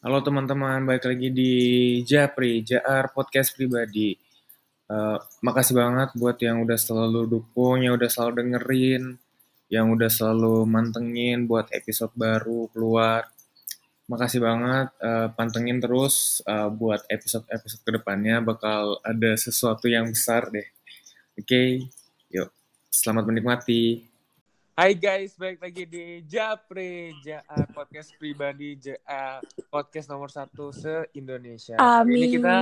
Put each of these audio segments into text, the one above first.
Halo teman-teman, balik lagi di Japri, JR Podcast Pribadi. Uh, makasih banget buat yang udah selalu dukung, yang udah selalu dengerin, yang udah selalu mantengin buat episode baru keluar. Makasih banget, uh, pantengin terus uh, buat episode-episode ke depannya bakal ada sesuatu yang besar deh. Oke, okay? yuk, selamat menikmati. Hai guys, balik lagi di Japri, JA podcast pribadi, JA podcast nomor satu se-Indonesia. Amin. Ini kita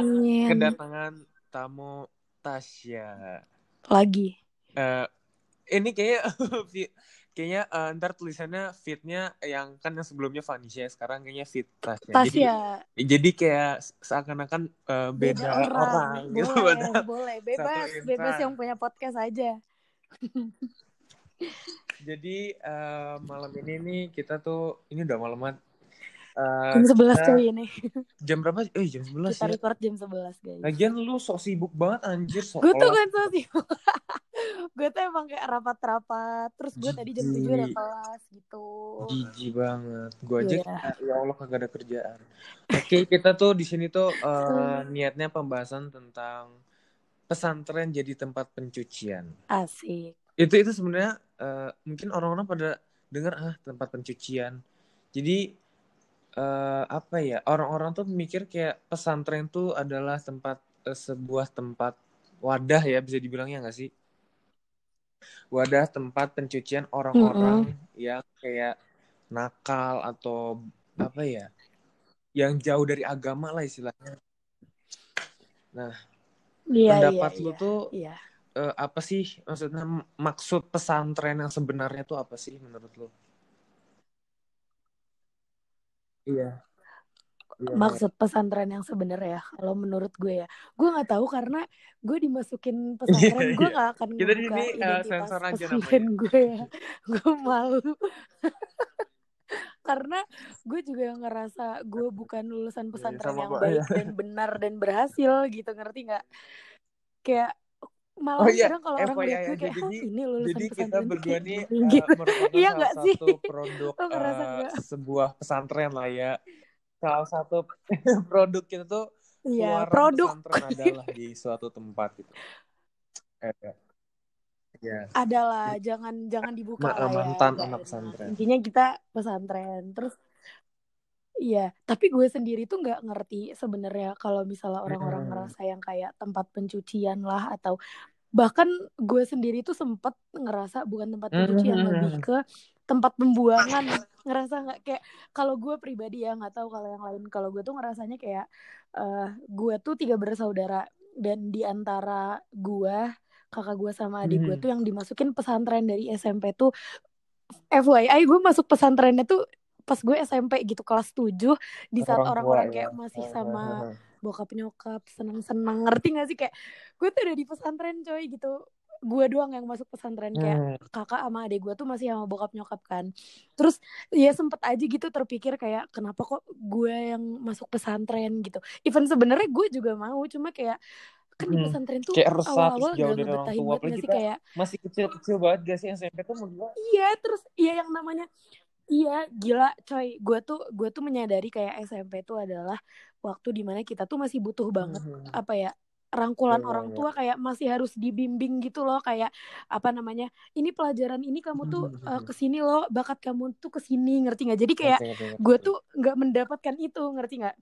kedatangan tamu Tasya. Lagi. Uh, ini kayak kayaknya uh, ntar tulisannya fitnya yang kan yang sebelumnya Vanisha sekarang kayaknya fit Tasya. Tasya. Jadi, jadi kayak seakan-akan uh, beda, beda orang, orang gitu. Boleh, boleh. Bebas, bebas yang punya podcast aja. Jadi uh, malam ini nih kita tuh ini udah malam banget. Uh, jam sebelas cuy ini. Jam berapa? Eh jam sebelas Kita ya? record jam sebelas guys. Lagian lu sok sibuk banget anjir. Sok gue tuh kan sok sibuk. gue tuh emang kayak rapat-rapat. Terus gue tadi jam tujuh ada kelas gitu. Jijik banget. Gue aja yeah. ya Allah kagak ada kerjaan. Oke okay, kita tuh di sini tuh uh, niatnya pembahasan tentang pesantren jadi tempat pencucian. Asik. Itu itu sebenarnya uh, mungkin orang-orang pada dengar ah tempat pencucian. Jadi uh, apa ya orang-orang tuh mikir kayak pesantren tuh adalah tempat uh, sebuah tempat wadah ya bisa dibilangnya nggak sih? Wadah tempat pencucian orang-orang mm -hmm. yang kayak nakal atau apa ya? Yang jauh dari agama lah istilahnya. Nah, yeah, pendapat yeah, lu yeah, tuh yeah uh, apa sih maksudnya maksud pesantren yang sebenarnya tuh apa sih menurut lo? Iya. Yeah. Maksud pesantren yang sebenarnya kalau menurut gue ya, gue nggak tahu karena gue dimasukin pesantren, gue nggak akan Kita ini, uh, sensor aja pesantren gue ya, gue malu. karena gue juga ngerasa gue bukan lulusan pesantren Sama yang baik iya. dan benar dan berhasil gitu ngerti nggak? Kayak malah Oh iya, kadang kalau orang lihat gue aja. kayak "Hah, Jadi, ini lulusan jadi kita berdua nih gini," uh, merupakan Iya salah sih? satu produk uh, sebuah pesantren lah ya. Salah satu produk kita tuh Iya, suara produk pesantren adalah di suatu tempat gitu. Eh, ya. adalah jangan jangan dibuka Ma- lah ya. mantan anak pesantren. Intinya kita pesantren. Terus Iya, tapi gue sendiri tuh nggak ngerti sebenarnya kalau misalnya orang-orang Hmm. ngerasa yang kayak tempat pencucian lah atau bahkan gue sendiri tuh sempet ngerasa bukan tempat pencucian Hmm. lebih ke tempat pembuangan ngerasa nggak kayak kalau gue pribadi ya nggak tahu kalau yang lain kalau gue tuh ngerasanya kayak eh gue tuh tiga bersaudara dan di antara gue kakak gue sama adik gue Hmm. tuh yang dimasukin pesantren dari SMP tuh FYI gue masuk pesantrennya tuh pas gue SMP gitu kelas 7 di saat orang-orang ya. kayak masih sama bokap nyokap seneng-seneng ngerti gak sih kayak gue tuh udah di pesantren coy gitu gue doang yang masuk pesantren kayak Hmm. kakak sama adik gue tuh masih sama bokap nyokap kan terus ya sempet aja gitu terpikir kayak kenapa kok gue yang masuk pesantren gitu even sebenarnya gue juga mau cuma kayak kan di Hmm. pesantren tuh Kayak resah terus awal-awal gak ngebetahin banget gak sih kayak masih kecil-kecil banget gak sih SMP tuh menurut? Iya terus iya yang namanya iya gila coy. Gue tuh gue tuh menyadari kayak SMP tuh adalah waktu di mana kita tuh masih butuh banget Hmm. apa ya rangkulan Iya, orang iya. tua kayak masih harus dibimbing gitu loh. Kayak apa namanya ini pelajaran ini kamu tuh Hmm. uh, ke sini loh bakat kamu tuh ke sini. Ngerti nggak? Jadi kayak gue tuh nggak mendapatkan itu ngerti nggak?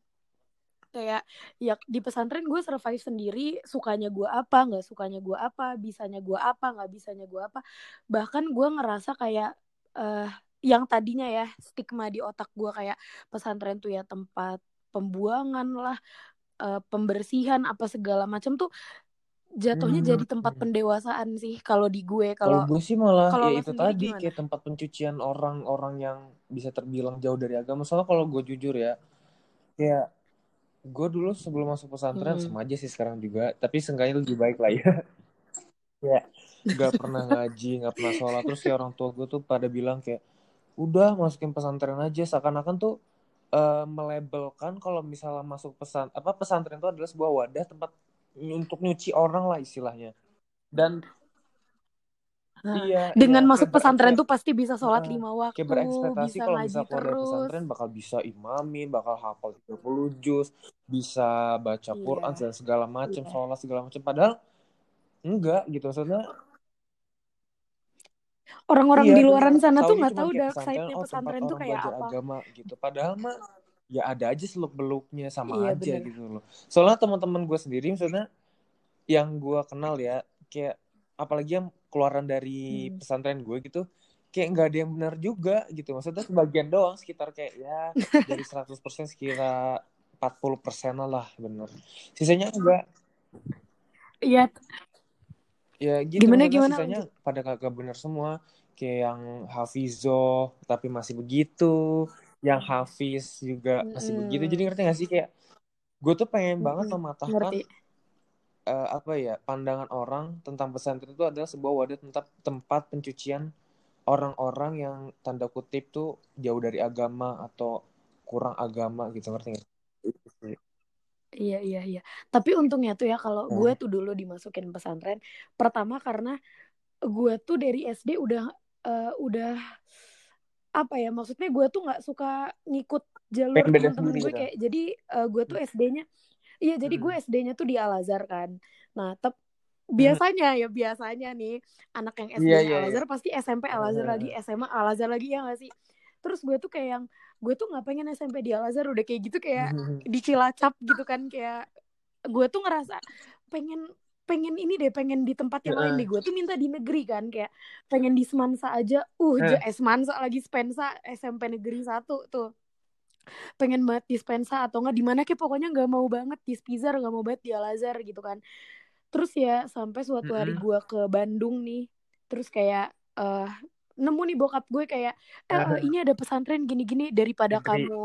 Kayak ya di pesantren gue survive sendiri sukanya gue apa nggak sukanya gue apa bisanya gue apa nggak bisanya gue apa. Bahkan gue ngerasa kayak eh yang tadinya ya stigma di otak gue kayak pesantren tuh ya tempat pembuangan lah eh, pembersihan apa segala macam tuh jatuhnya Hmm. jadi tempat pendewasaan sih kalau di gue Kalau gue sih malah ya itu tadi gimana? kayak tempat pencucian orang-orang yang bisa terbilang jauh dari agama. Soalnya kalau gue jujur ya, kayak gue dulu sebelum masuk pesantren Hmm. sama aja sih sekarang juga, tapi seenggaknya lebih baik lah ya. ya, nggak pernah ngaji, nggak pernah sholat. Terus kayak orang tua gue tuh pada bilang kayak, udah masukin pesantren aja. Seakan-akan tuh eh, melabelkan kalau misalnya masuk pesan apa pesantren itu adalah sebuah wadah tempat untuk nyuci orang lah istilahnya. Dan Iya, dengan iya, masuk pesantren tuh pasti bisa sholat uh, lima waktu, bisa kalau ngaji bisa keluar dari terus. pesantren bakal bisa imamin, bakal hafal 30 juz, bisa baca Iya. Quran dan segala macam, Iya. sholat segala macam. Padahal enggak gitu maksudnya. Orang-orang Iya, di luaran sana tuh nggak tahu dark pesantren, side-nya oh pesantren tuh kayak apa. agama gitu. Padahal mah ya ada aja seluk beluknya sama Iya, aja bener. gitu loh. Soalnya teman-teman gue sendiri maksudnya yang gue kenal ya kayak apalagi yang keluaran dari Hmm. pesantren gue gitu kayak nggak ada yang benar juga gitu maksudnya sebagian doang sekitar kayak ya dari 100% sekira 40% lah bener sisanya enggak Iya, ya gitu Gimana, gimana? sisanya pada kagak bener semua kayak yang hafizoh tapi masih begitu yang hafiz juga masih Mm-mm. begitu jadi ngerti gak sih kayak gue tuh pengen banget Mm-mm. mematahkan ngerti. eh, apa ya pandangan orang tentang pesantren itu adalah sebuah wadah tempat tempat pencucian orang-orang yang tanda kutip tuh jauh dari agama atau kurang agama gitu ngerti nggak? Iya iya iya. Tapi untungnya tuh ya kalau Hmm. gue tuh dulu dimasukin pesantren, pertama karena gue tuh dari SD udah eh, udah apa ya maksudnya gue tuh nggak suka ngikut jalur temen-temen sendiri gue gitu. kayak jadi eh, gue tuh SD-nya iya jadi gue Hmm. SD-nya tuh di Al Azhar kan. Nah tep biasanya ya biasanya nih anak yang Iya, SD-nya iya, Al Azhar pasti SMP Al Azhar Hmm. lagi SMA Al Azhar lagi ya gak sih? Terus gue tuh kayak yang gue tuh nggak pengen SMP di Al Azhar udah kayak gitu kayak di Cilacap gitu kan kayak gue tuh ngerasa pengen pengen ini deh pengen di tempat yang lain deh. Gue tuh minta di negeri kan kayak pengen di Semansa aja. Uh Eh. Semansa lagi Spensa SMP negeri satu tuh. Pengen banget di Spensa atau nggak di mana kayak pokoknya nggak mau banget di Spizar nggak mau banget di Al Azhar gitu kan. Terus ya sampai suatu hari gue ke Bandung nih terus kayak eh nemu nih bokap gue kayak eh eh, ini ada pesantren gini-gini daripada Negeri. kamu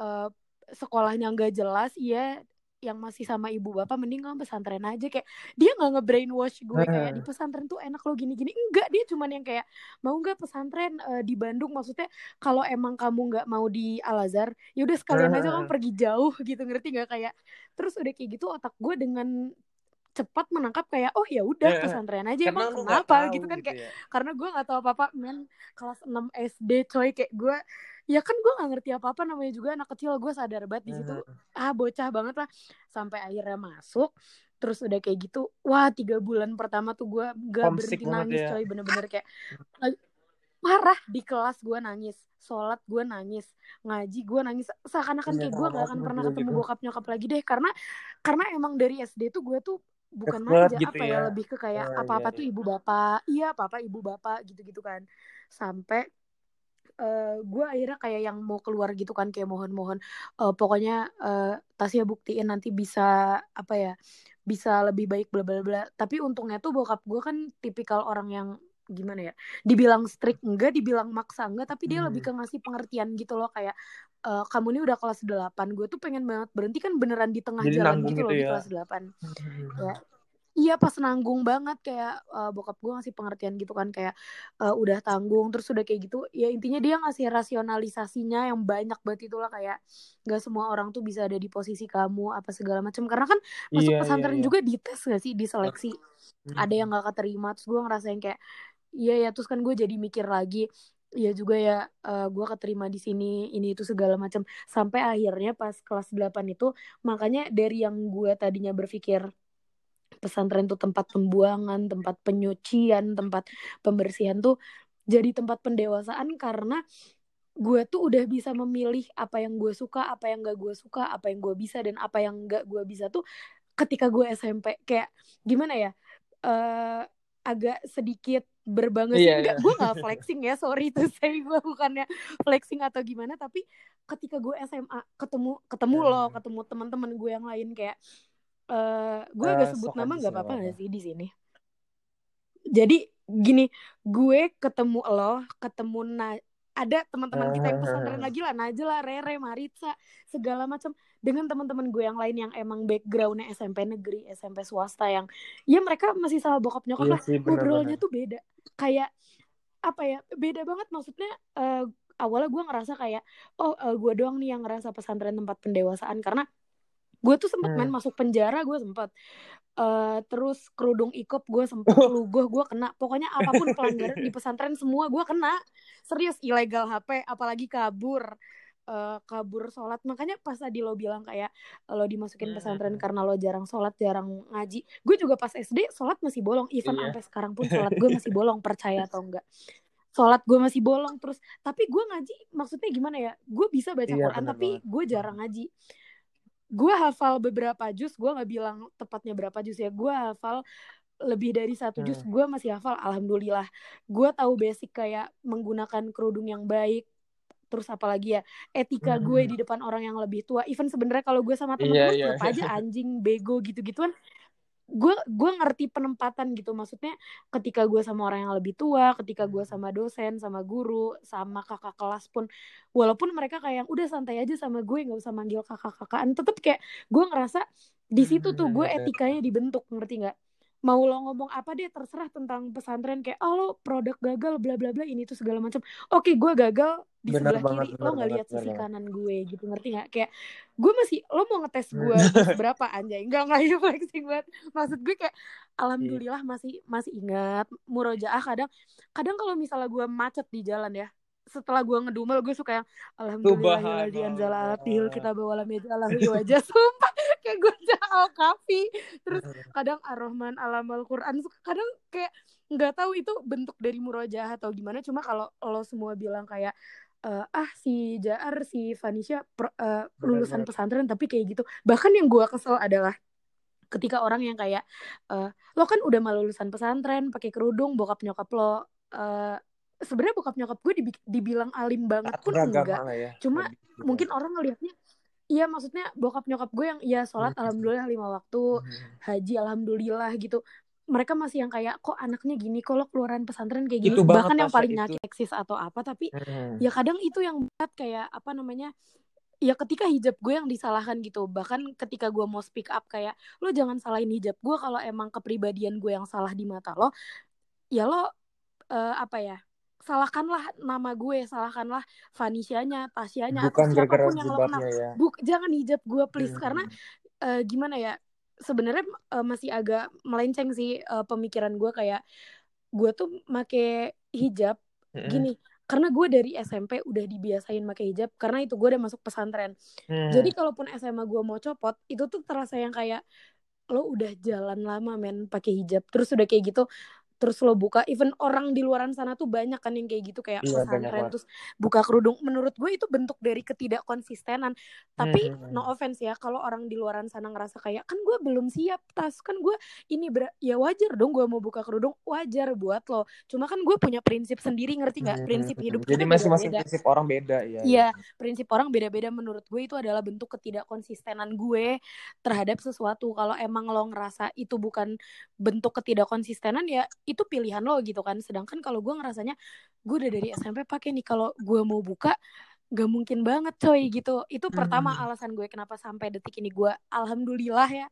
eh, sekolahnya nggak jelas iya yang masih sama ibu bapak mending kamu pesantren aja. Kayak dia nggak nge-brainwash gue kayak di pesantren tuh enak lo gini-gini. Enggak dia cuman yang kayak mau nggak pesantren eh, di Bandung? Maksudnya kalau emang kamu nggak mau di Al Azhar ya udah sekalian aja kamu pergi jauh gitu ngerti nggak? Kayak terus udah kayak gitu otak gue dengan cepat menangkap kayak oh ya udah Eh, pesantren aja Karena emang kenapa tahu gitu kan kayak ya. karena gue nggak tahu apa apa men kelas 6 SD coy kayak gue ya kan gue nggak ngerti apa apa namanya juga anak kecil gue sadar banget di situ ah bocah banget lah sampai akhirnya masuk terus udah kayak gitu wah tiga bulan pertama tuh gue gak Homesick berhenti nangis ya. coy bener-bener kayak parah di kelas gue nangis sholat gue nangis ngaji gue nangis seakan-akan Iya, kayak gue gak akan pernah ketemu gitu. bokap nyokap lagi deh karena karena emang dari SD tuh gue tuh bukan manja gitu apa ya ya. lebih ke kayak Oh, apa-apa iya, tuh iya. ibu bapak iya apa-apa ibu bapak gitu-gitu kan sampai eh gue akhirnya kayak yang mau keluar gitu kan kayak mohon-mohon eh, pokoknya eh, Tasya buktiin nanti bisa apa ya bisa lebih baik bla bla bla tapi untungnya tuh bokap gue kan tipikal orang yang gimana ya dibilang strict enggak dibilang maksa enggak tapi dia Hmm. lebih ke ngasih pengertian gitu loh kayak eh, kamu ini udah kelas 8 gue tuh pengen banget berhenti kan beneran di tengah Jadi jalan nanggung gitu loh gitu di ya. kelas 8 ya Iya pas nanggung banget kayak eh, bokap gue ngasih pengertian gitu kan kayak eh, udah tanggung terus udah kayak gitu ya intinya dia ngasih rasionalisasinya yang banyak banget itulah kayak nggak semua orang tuh bisa ada di posisi kamu apa segala macam karena kan masuk Iya, iya, pesantren iya. juga dites gak sih diseleksi ada yang nggak keterima terus gue ngerasain kayak iya ya terus kan gue jadi mikir lagi ya juga ya eh, gue keterima di sini ini itu segala macam. Sampai akhirnya pas kelas 8 itu makanya dari yang gue tadinya berpikir pesantren tuh tempat pembuangan, tempat penyucian, tempat pembersihan tuh jadi tempat pendewasaan karena gue tuh udah bisa memilih apa yang gue suka, apa yang gak gue suka, apa yang gue bisa dan apa yang gak gue bisa tuh ketika gue SMP kayak gimana ya eh agak sedikit berbangga sih Iya, enggak iya. gue nggak flexing ya sorry tuh saya gue bukannya flexing atau gimana tapi ketika gue SMA ketemu ketemu Hmm. lo ketemu teman-teman gue yang lain kayak eh gue agak Eh, sebut nama nggak apa-apa nggak sih di sini jadi gini gue ketemu lo ketemu na ada teman-teman kita yang pesantren lagi lah Najla Rere Maritza segala macam. Dengan teman-teman gue yang lain yang emang backgroundnya SMP negeri SMP swasta yang ya mereka masih sama bokap nyokap Iya lah. sih, ngobrolnya tuh beda. Kayak apa ya beda banget. Maksudnya eh, awalnya gue ngerasa kayak oh eh, gue doang nih yang ngerasa pesantren tempat pendewasaan. Karena gue tuh sempet Hmm. main masuk penjara gue sempet Eh, terus kerudung ikop gue sempet Oh. luguh gue kena pokoknya apa pun pelanggaran di pesantren semua gue kena serius ilegal HP apalagi kabur Eh, kabur sholat makanya pas tadi lo bilang kayak lo dimasukin Hmm. pesantren karena lo jarang sholat jarang ngaji gue juga pas SD sholat masih bolong even Iya. sampai sekarang pun sholat gue masih bolong percaya atau enggak sholat gue masih bolong terus tapi gue ngaji maksudnya gimana ya gue bisa baca Iya, Quran tapi banget. gue jarang ngaji gue hafal beberapa juz gue nggak bilang tepatnya berapa juz ya gue hafal lebih dari satu juz Hmm. gue masih hafal alhamdulillah gue tahu basic kayak menggunakan kerudung yang baik terus apalagi ya etika Hmm. gue di depan orang yang lebih tua even sebenarnya kalau gue sama Iya, temen-temen iya. tetap aja anjing bego gitu-gituan gue gue ngerti penempatan gitu. Maksudnya ketika gue sama orang yang lebih tua ketika gue sama dosen sama guru sama kakak kelas pun walaupun mereka kayak yang udah santai aja sama gue nggak usah manggil kakak-kakaan tetep kayak gue ngerasa di situ tuh gue Hmm. etikanya dibentuk ngerti nggak mau lo ngomong apa deh terserah tentang pesantren kayak oh lo produk gagal bla bla bla ini tuh segala macam. Oke gue gagal di Bener sebelah banget, kiri bener lo nggak lihat bener sisi banget. kanan gue gitu ngerti nggak? Kayak gue masih lo mau ngetes gue Hmm. di seberapa anjay? Nggak nggak ya flexing banget. Maksud gue kayak alhamdulillah masih masih ingat. Murojaah kadang kadang kalau misalnya gue macet di jalan ya setelah gue ngedumel gue suka yang alhamdulillahilladzi anzala ala abdihil kita bawa meja ala wajah sumpah kayak gue al kafi terus kadang ar-rahman alamal quran suka kadang kayak nggak tahu itu bentuk dari murojaah atau gimana cuma kalau lo semua bilang kayak eh, ah si Jaar si Vanisha per- eh, lulusan pesantren tapi kayak gitu. Bahkan yang gue kesel adalah ketika orang yang kayak eh, lo kan udah malu lulusan pesantren pakai kerudung bokap nyokap lo eh, sebenarnya bokap nyokap gue dibi- dibilang alim banget pun enggak ya. Cuma gitu. mungkin orang ngelihatnya iya maksudnya bokap nyokap gue yang iya sholat Hmm. alhamdulillah lima waktu Hmm. haji alhamdulillah gitu mereka masih yang kayak kok anaknya gini kalau keluaran pesantren kayak gini Itu banget, bahkan yang paling nyakit eksis atau apa tapi Hmm. ya kadang itu yang berat kayak apa namanya ya ketika hijab gue yang disalahkan gitu bahkan ketika gue mau speak up kayak lo jangan salahin hijab gue kalau emang kepribadian gue yang salah di mata lo ya lo eh, apa ya salahkanlah nama gue salahkanlah Vanisianya Tasyanya atau Bukan gara-gara siapa pun yang lo kenal ya. Buk, jangan hijab gue please Hmm. karena eh, gimana ya sebenarnya eh, masih agak melenceng sih eh, pemikiran gue kayak gue tuh make hijab Hmm. gini karena gue dari SMP udah dibiasain pakai hijab karena itu gue udah masuk pesantren Hmm. jadi kalaupun SMA gue mau copot itu tuh terasa yang kayak lo udah jalan lama men pakai hijab terus udah kayak gitu terus lo buka even orang di luaran sana tuh banyak kan yang kayak gitu kayak banyak pesantren terus buka kerudung menurut gue itu bentuk dari ketidakkonsistenan tapi Hmm. no offense ya kalau orang di luaran sana ngerasa kayak kan gue belum siap tas kan gue ini ber- ya wajar dong gue mau buka kerudung wajar buat lo cuma kan gue punya prinsip sendiri ngerti nggak Hmm. prinsip hidup Jadi masing-masing prinsip orang beda ya. Iya, prinsip orang beda-beda menurut gue itu adalah bentuk ketidakkonsistenan gue terhadap sesuatu. Kalau emang lo ngerasa itu bukan bentuk ketidakkonsistenan ya itu pilihan lo gitu kan. Sedangkan kalau gue ngerasanya gue udah dari SMP pakai nih kalau gue mau buka gak mungkin banget coy gitu. Itu pertama Hmm. alasan gue kenapa sampai detik ini gue alhamdulillah ya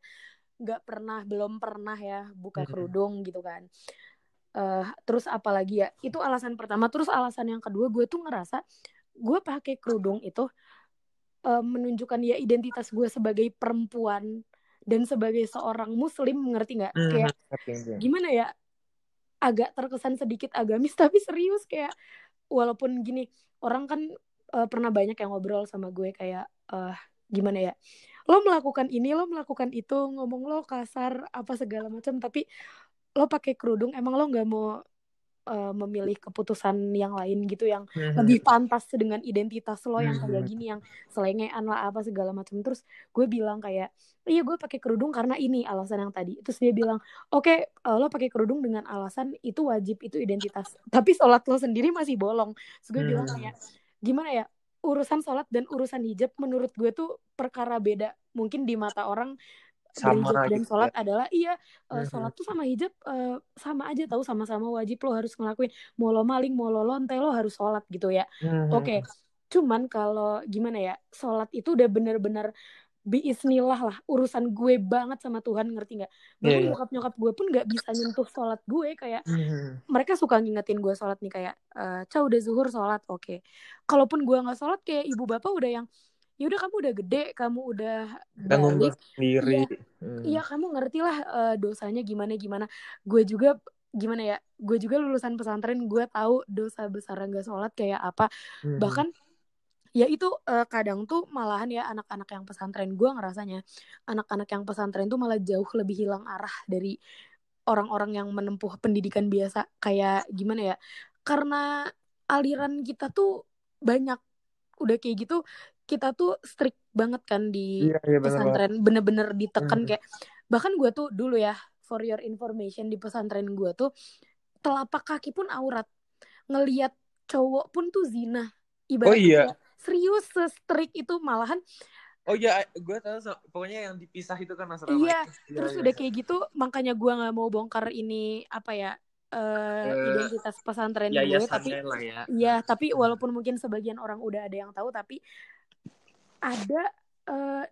nggak pernah belum pernah ya buka Hmm. kerudung gitu kan. Eh, terus apalagi ya itu alasan pertama terus alasan yang kedua gue tuh ngerasa gue pakai kerudung itu eh, menunjukkan ya identitas gue sebagai perempuan dan sebagai seorang muslim ngerti nggak Hmm. kayak gimana ya agak terkesan sedikit agamis tapi serius kayak walaupun gini orang kan eh, pernah banyak yang ngobrol sama gue kayak eh gimana ya lo melakukan ini lo melakukan itu ngomong lo kasar apa segala macam tapi lo pakai kerudung emang lo nggak mau eh, memilih keputusan yang lain gitu yang Hmm. lebih pantas dengan identitas lo yang kayak Hmm. gini yang selengean lah apa segala macam terus gue bilang kayak iya gue pakai kerudung karena ini alasan yang tadi terus dia bilang oke eh, lo pakai kerudung dengan alasan itu wajib itu identitas tapi sholat lo sendiri masih bolong terus gue bilang Hmm. kayak gimana ya urusan sholat dan urusan hijab menurut gue tuh perkara beda mungkin di mata orang Sama berhijab dan gitu sholat ya. adalah iya Mhm. sholat tuh sama hijab eh, sama aja tahu sama-sama wajib lo harus ngelakuin mau lo maling mau lo lonte lo harus sholat gitu ya Hmm. oke cuman kalau gimana ya sholat itu udah bener-bener biisnillah lah urusan gue banget sama Tuhan ngerti nggak Iya, bahkan iya. bokap nyokap gue pun nggak bisa nyentuh sholat gue kayak Hmm. mereka suka ngingetin gue sholat nih kayak eh Ca udah zuhur sholat oke kalaupun gue nggak sholat kayak ibu bapak udah yang ya udah kamu udah gede kamu udah tanggung balik sendiri. Iya. Hmm. iya kamu ngerti lah eh, dosanya gimana gimana. Gue juga gimana ya gue juga lulusan pesantren gue tahu dosa besar nggak sholat kayak apa. Hmm. bahkan ya itu eh, kadang tuh malahan ya anak-anak yang pesantren gue ngerasanya anak-anak yang pesantren tuh malah jauh lebih hilang arah dari orang-orang yang menempuh pendidikan biasa. Kayak gimana ya karena aliran kita tuh banyak. Udah kayak gitu kita tuh strict banget kan di iya iya benar banget. pesantren bener-bener ditekan Hmm. kayak bahkan gue tuh dulu ya for your information di pesantren gue tuh telapak kaki pun aurat. Ngeliat cowok pun tuh zina. Oh ibaratnya iya. kayak serius se-strict itu malahan. Oh iya gue tahu pokoknya yang dipisah itu kan asrama iya iya terus iya udah kayak gitu makanya gue nggak mau bongkar ini apa ya eh, Eh, identitas pesantren gue tapi yayasannya lah ya. Iya, tapi walaupun mungkin sebagian orang udah ada yang tahu, tapi ada eh,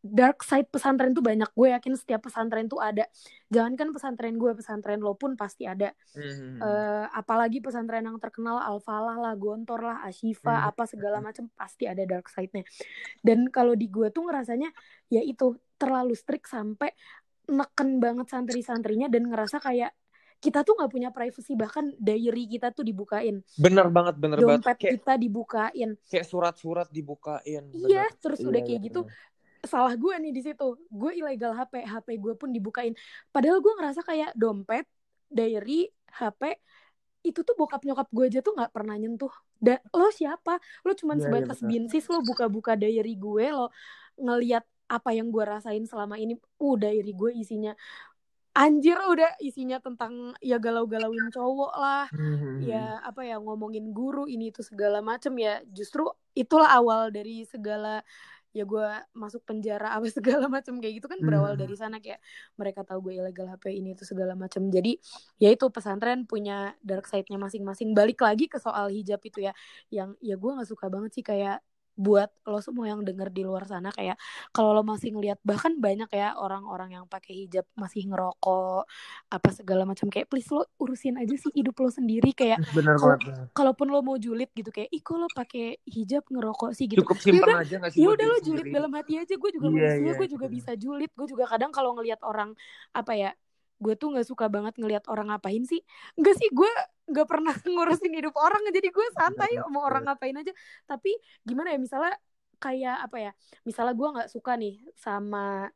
dark side pesantren tuh banyak. Gue yakin setiap pesantren tuh ada. Jangankan pesantren gue, pesantren lo pun pasti ada. Hmm. Eh, apalagi pesantren yang terkenal Al-Falah lah, Gontor lah, Ashifa, Hmm. apa segala macam pasti ada dark side-nya. Dan kalau di gue tuh ngerasanya ya itu terlalu strict sampai neken banget santri-santrinya dan ngerasa kayak kita tuh nggak punya privacy bahkan diary kita tuh dibukain. Bener banget bener banget. Dompet kita dibukain. kayak surat-surat dibukain iya bener terus iya udah iya kayak gitu bener. salah gue nih di situ. Gue ilegal HP HP gue pun dibukain. Padahal gue ngerasa kayak dompet diary HP itu tuh bokap nyokap gue aja tuh nggak pernah nyentuh. Da lo siapa? Lo cuman iya iya sebatas bener binsis lo buka-buka diary gue lo ngeliat apa yang gue rasain selama ini. Uh diary gue isinya anjir udah isinya tentang ya galau-galauin cowok lah. Hmm. ya apa ya ngomongin guru ini itu segala macem ya. Justru itulah awal dari segala ya gue masuk penjara apa segala macem kayak gitu kan berawal Hmm. dari sana. Kayak mereka tahu gue ilegal HP ini itu segala macem. Jadi ya itu pesantren punya dark side-nya masing-masing. Balik lagi ke soal hijab itu ya. Yang ya gue nggak suka banget sih kayak buat lo semua yang denger di luar sana kayak kalau lo masih ngelihat bahkan banyak ya orang-orang yang pakai hijab masih ngerokok apa segala macam kayak please lo urusin aja sih hidup lo sendiri kayak bener banget bener. kalaupun lo mau julid gitu kayak ih lo pakai hijab ngerokok sih gitu cukup ya simpen udah aja gak sih ya udah lo julid sendiri dalam hati aja gue juga manusia iya gue juga bener. bisa julid gue juga kadang kalau ngelihat orang apa ya gue tuh nggak suka banget ngelihat orang ngapain sih. Enggak sih gue nggak pernah ngurusin hidup orang jadi gue santai Bener mau orang ngapain aja. Tapi gimana ya misalnya kayak apa ya misalnya gue nggak suka nih sama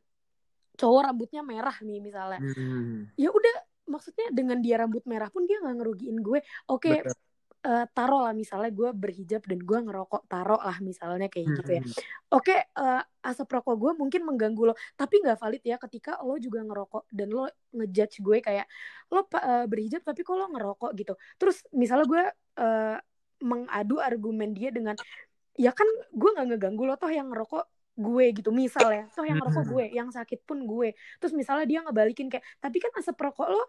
cowok rambutnya merah nih misalnya. Hmm. ya udah maksudnya dengan dia rambut merah pun dia nggak ngerugiin gue. Oke bener eh, taruh lah misalnya gue berhijab dan gue ngerokok taruh lah misalnya kayak gitu ya. Oke eh, asap rokok gue mungkin mengganggu lo tapi nggak valid ya ketika lo juga ngerokok dan lo ngejudge gue kayak lo eh, berhijab tapi kok lo ngerokok? gitu. Terus misalnya gue eh, mengadu argumen dia dengan ya kan gue nggak ngeganggu lo toh yang ngerokok gue gitu misal ya toh yang ngerokok gue yang sakit pun gue. Terus misalnya dia ngebalikin kayak tapi kan asap rokok lo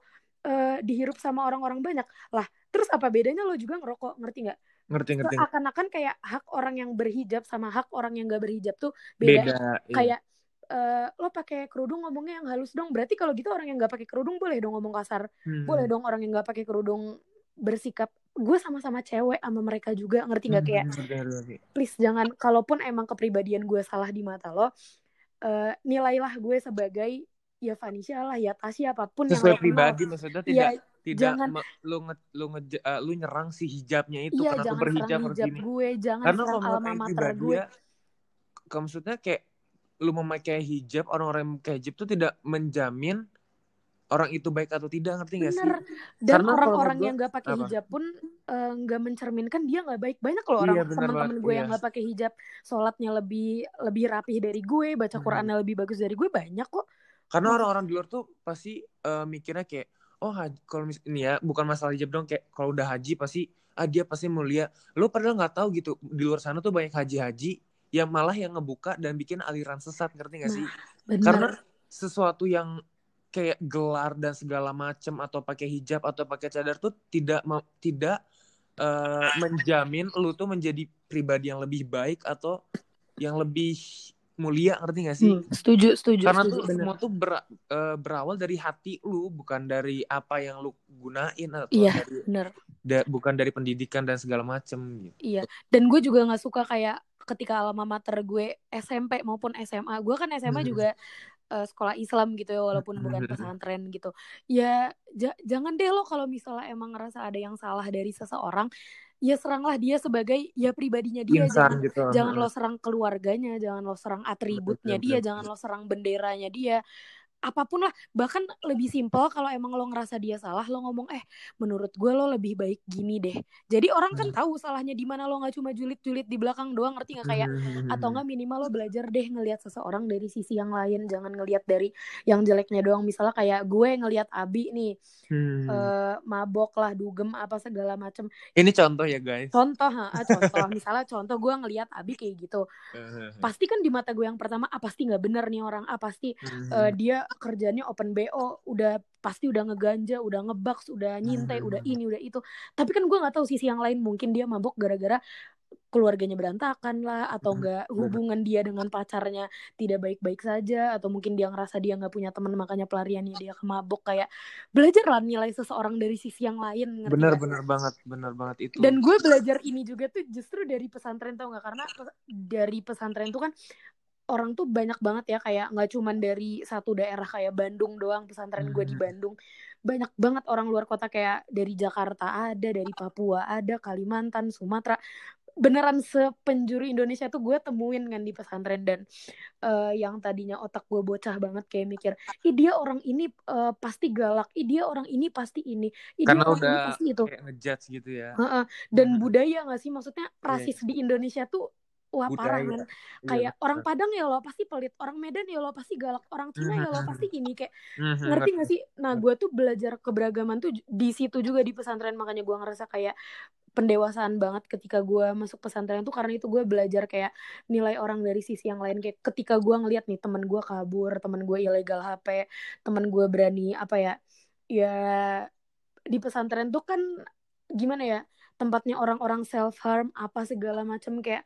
eh, dihirup sama orang-orang banyak. Lah terus apa bedanya lo juga ngerokok? Ngerti nggak? Ngerti ngerti seakan-akan kayak hak orang yang berhijab sama hak orang yang gak berhijab tuh beda. Beda iya. kayak eh, lo pakai kerudung ngomongnya yang halus dong. Berarti kalau gitu orang yang nggak pakai kerudung boleh dong ngomong kasar. Boleh Hmm. dong orang yang nggak pakai kerudung bersikap. Gue sama-sama cewek sama mereka juga ngerti nggak? Kayak Hmm, ngerti. please jangan kalaupun emang kepribadian gue salah di mata lo eh, nilailah gue sebagai ya Vanisha lah ya Tasya apa pun yang sesuai lo kenal pribadi maksudnya tidak ya tidak jangan me- lu nge, lu nge, eh, lu nyerang si hijabnya itu iya karena berhijab harus gini. gue jangan karena kalau alma mater gue. ke- maksudnya kayak lu memakai hijab orang-orang yang memakai hijab tuh tidak menjamin orang itu baik atau tidak ngerti gak sih? Dan orang-orang yang nggak pakai hijab pun eh, nggak mencerminkan dia nggak baik. Banyak loh iya orang banget teman-teman gue iya. yang nggak pakai hijab. Sholatnya lebih lebih rapih dari gue baca Hmm. Qurannya lebih bagus dari gue banyak kok. Karena Maksud- orang-orang di luar tuh pasti eh, mikirnya kayak oh haji, kalau mis ini ya bukan masalah hijab dong kayak kalau udah haji pasti ah dia pasti mulia. Lu padahal nggak tahu gitu di luar sana tuh banyak haji-haji yang malah yang ngebuka dan bikin aliran sesat ngerti gak sih? Nah karena sesuatu yang kayak gelar dan segala macem atau pakai hijab atau pakai cadar tuh tidak tidak eh, menjamin lu tuh menjadi pribadi yang lebih baik atau yang lebih mulia ngerti gak sih? Hmm, setuju setuju karena setuju tuh bener. semua tuh ber- eh, berawal dari hati lu bukan dari apa yang lu gunain atau iya dari bener. da- bukan dari pendidikan dan segala macem gitu. Iya, dan gue juga nggak suka kayak ketika alma mater gue SMP maupun SMA gue kan SMA juga uh, sekolah Islam gitu ya walaupun bukan pesantren gitu. Ya jangan deh lo kalau misalnya emang ngerasa ada yang salah dari seseorang ya seranglah dia sebagai ya pribadinya dia Insan, jangan gitu. jangan lo serang keluarganya jangan lo serang atributnya dia jangan lo serang benderanya dia apa pun lah. Bahkan lebih simpel kalau emang lo ngerasa dia salah lo ngomong eh menurut gue lo lebih baik gini deh. Jadi orang kan tahu salahnya di mana lo nggak cuma julid-julid di belakang doang ngerti nggak kayak? Hmm. atau nggak minimal lo belajar deh ngelihat seseorang dari sisi yang lain. Jangan ngelihat dari yang jeleknya doang. Misalnya kayak gue ngelihat Abi nih hmm. uh, mabok lah dugem apa segala macem. Ini contoh ya guys. Contoh ha, contoh. Misalnya contoh gue ngelihat Abi kayak gitu. Pasti kan di mata gue yang pertama ah pasti nggak bener nih orang. Ah pasti uh, dia kerjanya open BO udah pasti udah ngeganja udah ngebaks udah nyintai udah hmm. ini udah itu. Tapi kan gue nggak tahu sisi yang lain mungkin dia mabok gara-gara keluarganya berantakan lah atau enggak hubungan dia dengan pacarnya tidak baik-baik saja atau mungkin dia ngerasa dia nggak punya teman makanya pelariannya dia ke mabok. Kayak belajar lah nilai seseorang dari sisi yang lain bener-bener banget bener banget itu. Dan gue belajar ini juga tuh justru dari pesantren tau nggak? Karena dari pesantren tuh kan orang tuh banyak banget ya kayak nggak cuman dari satu daerah kayak Bandung doang pesantren gue di hmm. Bandung banyak banget orang luar kota kayak dari Jakarta ada dari Papua ada Kalimantan Sumatera beneran sepenjuru Indonesia tuh gue temuin kan di pesantren dan uh, yang tadinya otak gue bocah banget kayak mikir, ih dia orang ini uh, pasti galak, ih dia orang ini pasti ini, ih Karena dia orang udah ini pasti itu. Kayak ngejudge gitu ya. Uh -uh. Dan hmm. budaya gak sih maksudnya iya. rasis yeah. di Indonesia tuh wah Budaya. parah kan kayak iya, orang Padang ya lo pasti pelit orang Medan ya lo pasti galak orang Cina ya lo pasti gini kayak ngerti gak sih? Nah gue tuh belajar keberagaman tuh di situ juga di pesantren. Makanya gue ngerasa kayak pendewasaan banget ketika gue masuk pesantren tuh karena itu gue belajar kayak nilai orang dari sisi yang lain. Kayak ketika gue ngeliat nih teman gue kabur teman gue ilegal HP teman gue berani apa ya ya di pesantren tuh kan gimana ya tempatnya orang-orang self harm apa segala macam kayak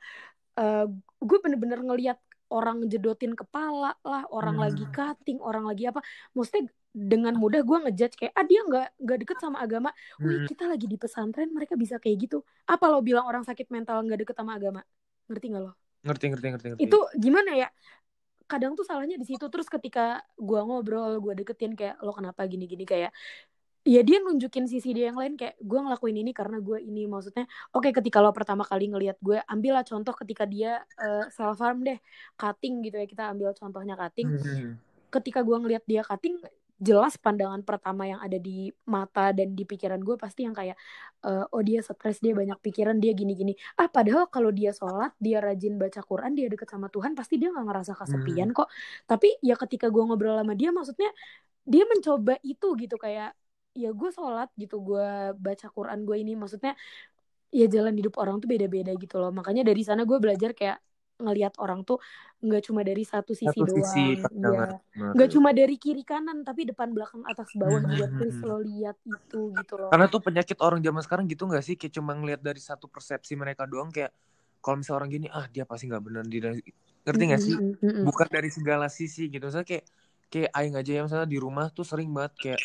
uh, gue bener-bener ngeliat orang jedotin kepala lah orang hmm. lagi cutting orang lagi apa. Maksudnya dengan mudah gue ngejudge kayak ah dia nggak nggak deket sama agama. Wih hmm. kita lagi di pesantren mereka bisa kayak gitu. Apa lo bilang orang sakit mental nggak deket sama agama? Ngerti nggak lo? Ngerti ngerti ngerti ngerti. Itu gimana ya? Kadang tuh salahnya di situ. Terus ketika gue ngobrol gue deketin kayak lo kenapa gini gini kayak ya dia nunjukin sisi dia yang lain kayak gue ngelakuin ini karena gue ini maksudnya oke okay, ketika lo pertama kali ngelihat gue ambillah contoh ketika dia uh, self harm deh cutting gitu ya kita ambil contohnya cutting hmm. ketika gue ngelihat dia cutting jelas pandangan pertama yang ada di mata dan di pikiran gue pasti yang kayak uh, oh dia stres dia banyak pikiran dia gini-gini ah padahal kalau dia sholat dia rajin baca Quran dia deket sama Tuhan pasti dia nggak ngerasa kesepian hmm. kok tapi ya ketika gue ngobrol sama dia maksudnya dia mencoba itu gitu kayak ya gue sholat gitu gue baca Quran gue ini. Maksudnya ya jalan hidup orang tuh beda-beda gitu loh. Makanya dari sana gue belajar kayak ngelihat orang tuh nggak cuma dari satu sisi satu doang. Sisi, ya nggak cuma dari kiri kanan tapi depan belakang atas bawah juga please lo lihat itu gitu loh. Karena tuh penyakit orang zaman sekarang gitu nggak sih? Kayak cuma ngelihat dari satu persepsi mereka doang kayak kalau misalnya orang gini ah dia pasti nggak benar di ngerti nggak sih? bukan dari segala sisi gitu. Saya kayak kayak aing aja ya misalnya di rumah tuh sering banget kayak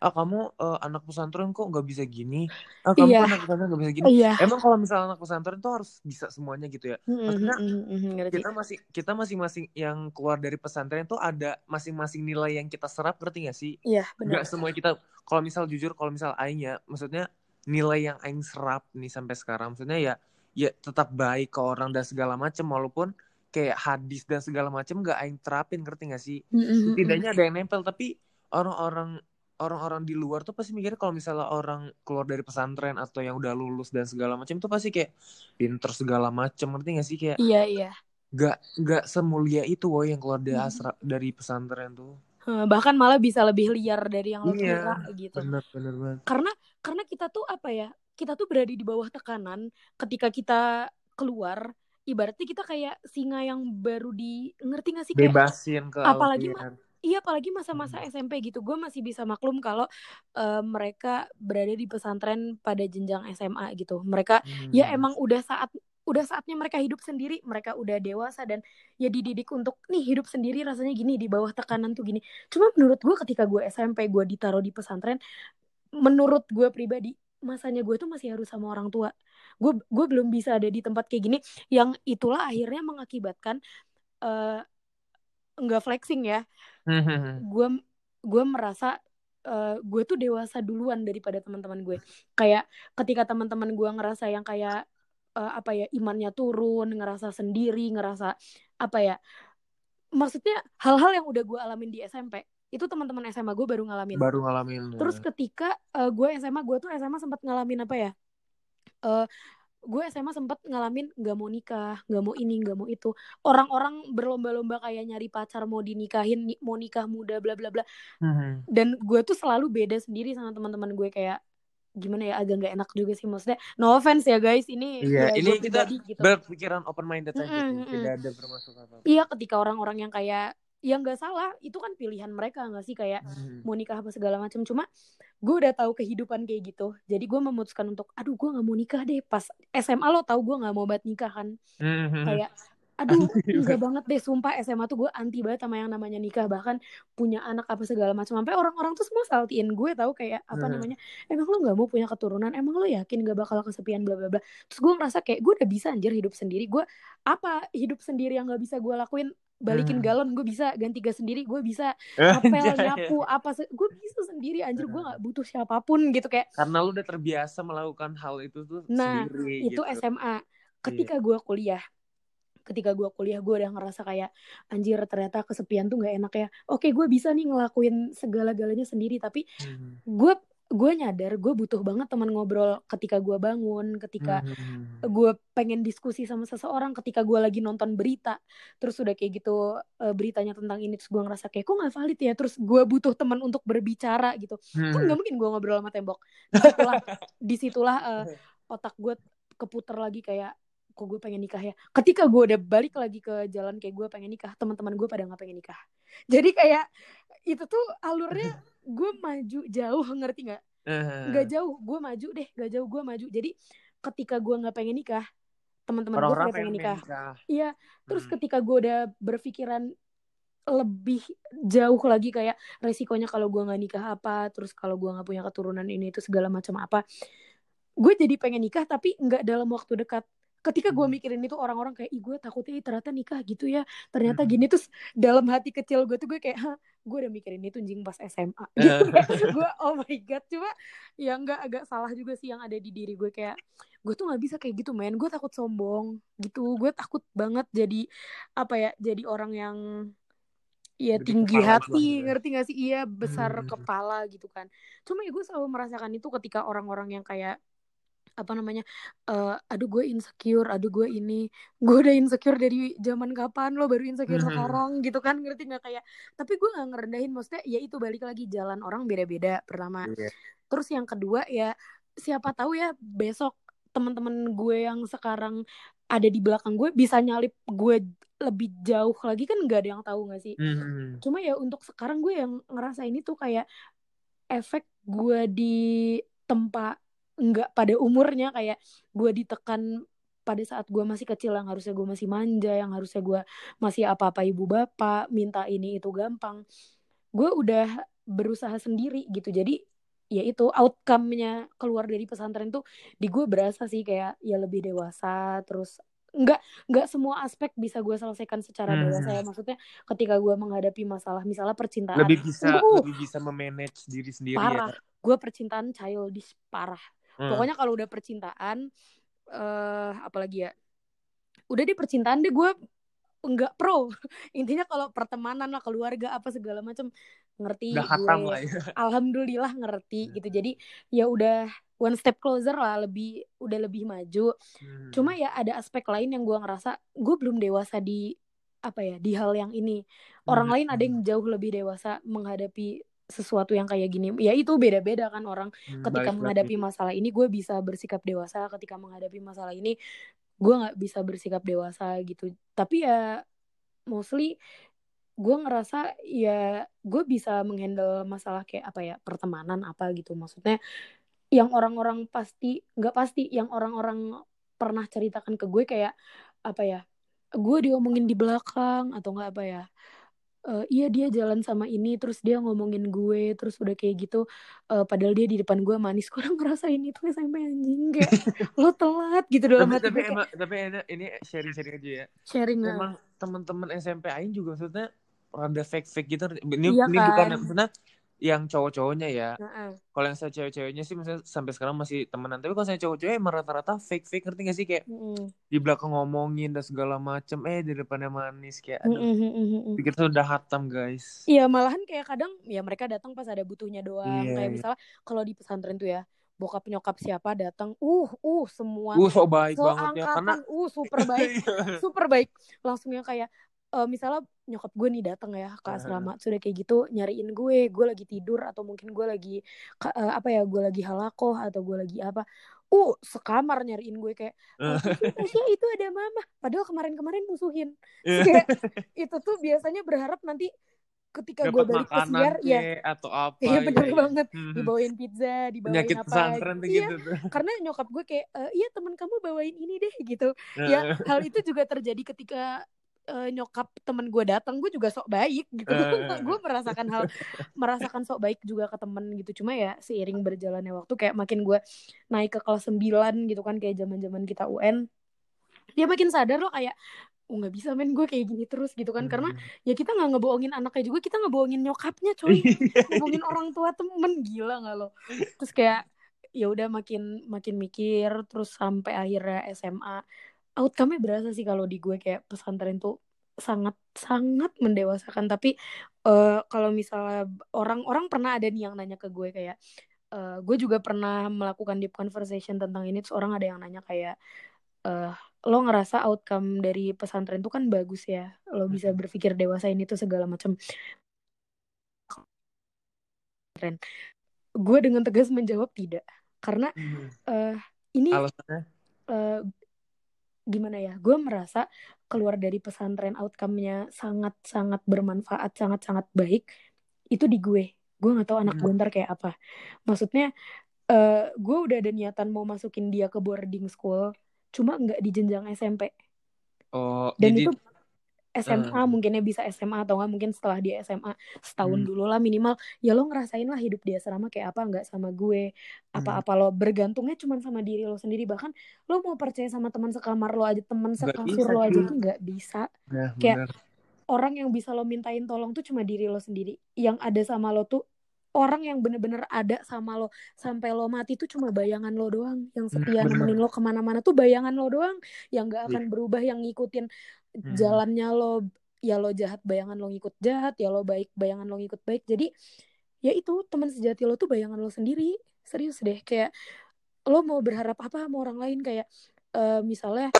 ah kamu uh, anak pesantren kok nggak bisa gini? Ah kamu yeah. anak pesantren nggak bisa gini? Yeah. emang kalau misalnya anak pesantren tuh harus bisa semuanya gitu ya? Maksudnya mm -hmm, kita masih kita masing-masing yang keluar dari pesantren tuh ada masing-masing nilai yang kita serap ngerti gak sih? Iya yeah, nggak semua kita kalau misal jujur kalau misal aing ya maksudnya nilai yang aing serap nih sampai sekarang maksudnya ya ya tetap baik ke orang dan segala macam walaupun kayak hadis dan segala macam gak aing terapin ngerti gak sih? Mm -hmm. setidaknya ada yang nempel tapi orang-orang orang-orang di luar tuh pasti mikirnya kalau misalnya orang keluar dari pesantren atau yang udah lulus dan segala macam tuh pasti kayak pinter segala macam ngerti gak sih? Kayak iya iya. gak gak semulia itu woy yang keluar dari asra dari pesantren tuh. Bahkan malah bisa lebih liar dari yang lo iya, kira gitu. bener, bener bener karena karena kita tuh apa ya kita tuh berada di bawah tekanan ketika kita keluar ibaratnya kita kayak singa yang baru di ngerti gak sih? Kayak bebasin ke apalagi Iya apalagi masa-masa hmm. SMP gitu. Gue masih bisa maklum kalau uh, mereka berada di pesantren pada jenjang SMA gitu. Mereka ya hmm. ya emang udah saat udah saatnya mereka hidup sendiri. Mereka udah dewasa dan ya dididik untuk nih hidup sendiri rasanya gini di bawah tekanan tuh gini. Cuma menurut gue ketika gue SMP gue ditaruh di pesantren menurut gue pribadi masanya gue tuh masih harus sama orang tua. Gue gue belum bisa ada di tempat kayak gini. Yang itulah akhirnya mengakibatkan uh, nggak flexing ya gue gue merasa uh, gue tuh dewasa duluan daripada teman-teman gue. Kayak ketika teman-teman gue ngerasa yang kayak uh, apa ya imannya turun ngerasa sendiri ngerasa apa ya maksudnya hal-hal yang udah gue alamin di SMP itu teman-teman SMA gue baru ngalamin. Baru ngalamin terus ya. ketika uh, gue SMA gue tuh SMA sempat ngalamin apa ya uh, gue SMA sempat ngalamin nggak mau nikah nggak mau ini nggak mau itu orang-orang berlomba-lomba kayak nyari pacar mau dinikahin mau nikah muda bla bla bla mm-hmm. dan gue tuh selalu beda sendiri sama teman-teman gue kayak gimana ya agak nggak enak juga sih maksudnya no offense ya guys ini iya, ini kita gitu. berpikiran open minded aja mm-hmm. tidak ada bermasuk apa iya ketika orang-orang yang kayak ya nggak salah itu kan pilihan mereka nggak sih? Kayak hmm. mau nikah apa segala macam cuma gue udah tahu kehidupan kayak gitu. Jadi gue memutuskan untuk aduh gue nggak mau nikah deh. Pas SMA lo tahu gue nggak mau banget nikah kan? Hmm. kayak aduh enggak banget. deh sumpah SMA tuh gue anti banget sama yang namanya nikah. Bahkan punya anak apa segala macam sampai orang-orang tuh semua saltiin gue tahu kayak apa hmm. namanya emang lo nggak mau punya keturunan? Emang lo yakin gak bakal kesepian bla bla bla? Terus gue ngerasa kayak gue udah bisa anjir hidup sendiri. Gue apa hidup sendiri yang nggak bisa gue lakuin balikin hmm. galon gue bisa ganti gas sendiri gue bisa apel nyapu apa gue bisa sendiri anjir gue nggak butuh siapa pun gitu kayak karena lu udah terbiasa melakukan hal itu tuh nah sendiri, itu gitu. SMA ketika iya. gue kuliah ketika gue kuliah gue udah ngerasa kayak anjir ternyata kesepian tuh nggak enak ya oke gue bisa nih ngelakuin segala galanya sendiri tapi hmm. gue gue nyadar gue butuh banget teman ngobrol ketika gue bangun ketika hmm. gue pengen diskusi sama seseorang ketika gue lagi nonton berita. Terus udah kayak gitu uh, beritanya tentang ini terus gue ngerasa kayak kok nggak valid ya? Terus gue butuh teman untuk berbicara gitu. Hmm. kan nggak mungkin gue ngobrol sama tembok. Di situlah di situlah uh, otak gue keputar lagi kayak kok gue pengen nikah ya? Ketika gue udah balik lagi ke jalan kayak gue pengen nikah teman-teman gue pada nggak pengen nikah. Jadi kayak itu tuh alurnya gue maju jauh ngerti nggak? Nggak uh. jauh gue maju deh nggak jauh gue maju. Jadi ketika gue nggak pengen nikah teman-teman gue pengen, pengen nikah. iya terus hmm. ketika gue udah berpikiran lebih jauh lagi kayak resikonya kalau gue nggak nikah apa terus kalau gue nggak punya keturunan ini itu segala macam apa gue jadi pengen nikah tapi nggak dalam waktu dekat ketika gue hmm. mikirin itu orang-orang kayak ih gue takutnya ternyata nikah gitu ya. Ternyata hmm. gini. Terus dalam hati kecil gue tuh gue kayak Hah, gue udah mikirin itu jing pas SMA gitu gue oh my god. Cuma ya nggak agak salah juga sih yang ada di diri gue kayak gue tuh nggak bisa kayak gitu men. Gue takut sombong gitu. Gue takut banget jadi apa ya jadi orang yang ya tinggi hati. ngerti gak sih? Iya besar hmm. kepala gitu kan. Cuma ya gue selalu merasakan itu ketika orang-orang yang kayak apa namanya uh, aduh gue insecure aduh gue ini gue udah insecure dari zaman kapan lo baru insecure mm-hmm. sekarang gitu kan ngerti nggak kayak tapi gue nggak ngerendahin maksudnya ya itu balik lagi jalan orang beda-beda pertama yeah. terus yang kedua ya siapa tahu ya besok teman-teman gue yang sekarang ada di belakang gue bisa nyalip gue lebih jauh lagi kan nggak ada yang tahu nggak sih mm-hmm. cuma ya untuk sekarang gue yang ngerasa ini tuh kayak efek gue di tempat nggak pada umurnya kayak gue ditekan pada saat gue masih kecil yang harusnya gue masih manja yang harusnya gue masih apa-apa ibu bapak minta ini itu gampang. Gue udah berusaha sendiri gitu. Jadi ya itu outcome-nya keluar dari pesantren tuh di gue berasa sih kayak ya lebih dewasa terus nggak nggak semua aspek bisa gue selesaikan secara hmm. dewasa ya. Maksudnya ketika gue menghadapi masalah misalnya percintaan lebih bisa uh, lebih bisa memanage diri sendiri ya, parah. Ya. gue percintaan childish parah hmm. pokoknya kalau udah percintaan uh, apalagi ya udah di percintaan deh gue nggak pro intinya kalau pertemanan lah keluarga apa segala macam ngerti udah gue lah ya. alhamdulillah ngerti hmm. gitu jadi ya udah one step closer lah lebih udah lebih maju hmm. cuma ya ada aspek lain yang gue ngerasa gue belum dewasa di apa ya di hal yang ini orang hmm. lain ada yang jauh lebih dewasa menghadapi sesuatu yang kayak gini ya itu beda-beda kan orang. Hmm, ketika menghadapi lagi. masalah ini gue bisa bersikap dewasa. Ketika menghadapi masalah ini gue nggak bisa bersikap dewasa gitu. Tapi ya mostly gue ngerasa ya gue bisa menghandle masalah kayak apa ya pertemanan apa gitu. Maksudnya yang orang-orang pasti nggak pasti yang orang-orang pernah ceritakan ke gue kayak apa ya gue diomongin di belakang atau nggak apa ya uh, iya dia jalan sama ini terus dia ngomongin gue terus udah kayak gitu uh, padahal dia di depan gue manis. Kurang ngerasain itu SMP anjing? Kayak lo telat gitu dalam tapi, hati tapi gue emang tapi ini, ini sharing sharing aja ya. Sharing emang teman-teman SMP Aing juga maksudnya rada fake fake gitu. Ini, iya ini kan? bukan maksudnya yang cowok-cowoknya ya. Uh-uh. Kalau yang saya cewek-ceweknya sih misalnya sampai sekarang masih temenan. Tapi kalau saya cowok-cowok emang rata-rata fake-fake ngerti gak sih kayak uh-uh. di belakang ngomongin dan segala macem eh di depannya manis kayak aduh. Uh-uh. Pikir tuh udah hatam guys. Iya malahan kayak kadang ya mereka datang pas ada butuhnya doang. Iya, kayak iya. misalnya kalau di pesantren tuh ya bokap nyokap siapa datang uh uh semua Uh so baik so banget ya karena angkatan uh super baik super baik langsung yang kayak uh, misalnya nyokap gue nih datang ya ke asrama sudah kayak gitu nyariin gue gue lagi tidur atau mungkin gue lagi uh, apa ya gue lagi halakoh atau gue lagi apa uh sekamar nyariin gue kayak oh, Tasya itu ada mama. Padahal kemarin-kemarin musuhin. Kayak itu tuh biasanya berharap nanti ketika gue balik ke siar ya atau apa iya bener ya, banget. Dibawain pizza dibawain Penyakit apa tuh iya gitu karena nyokap gue kayak e, iya teman kamu bawain ini deh gitu. Ya hal itu juga terjadi ketika uh, nyokap temen gue datang gue juga sok baik gitu. Uh. gue merasakan hal merasakan sok baik juga ke temen gitu. Cuma ya seiring berjalannya waktu kayak makin gue naik ke kelas 9 gitu kan kayak zaman zaman kita UN dia makin sadar loh kayak oh nggak bisa men gue kayak gini terus gitu kan. Hmm. karena ya kita nggak ngebohongin anaknya juga kita ngebohongin nyokapnya coy. Ngebohongin orang tua temen gila nggak lo? Terus kayak ya udah makin makin mikir terus sampai akhirnya SMA outcome-nya berasa sih kalau di gue kayak pesantren tuh sangat sangat mendewasakan. Tapi uh, kalau misalnya orang-orang pernah ada nih yang nanya ke gue kayak uh, gue juga pernah melakukan deep conversation tentang ini terus orang ada yang nanya kayak uh, lo ngerasa outcome dari pesantren itu kan bagus ya? Lo bisa berpikir dewasa ini tuh segala macam. Gue dengan tegas menjawab tidak. Karena uh, ini alasannya? uh, gimana ya gue merasa keluar dari pesantren outcome-nya sangat sangat bermanfaat sangat sangat baik itu di gue. Gue nggak tahu anak Hmm. gue ntar kayak apa. Maksudnya uh, gue udah ada niatan mau masukin dia ke boarding school cuma nggak di jenjang SMP oh dan jadi itu SMA eh. mungkinnya bisa SMA atau nggak mungkin setelah dia SMA setahun Hmm. dulu lah minimal ya lo ngerasain lah hidup di asrama kayak apa nggak sama gue apa-apa lo bergantungnya cuma sama diri lo sendiri bahkan lo mau percaya sama teman sekamar lo aja teman Nggak sekasur lo aja tuh nggak bisa Nah, Kayak- bener. orang yang bisa lo mintain tolong tuh cuma diri lo sendiri yang ada sama lo tuh orang yang bener-bener ada sama lo sampai lo mati tuh cuma bayangan lo doang yang setia bener. nemenin lo ke mana-mana tuh bayangan lo doang yang gak Iya. akan berubah yang ngikutin Hmm. jalannya lo ya lo jahat bayangan lo ngikut jahat ya lo baik bayangan lo ngikut baik jadi ya itu teman sejati lo tuh bayangan lo sendiri serius deh kayak lo mau berharap apa sama orang lain kayak eh, misalnya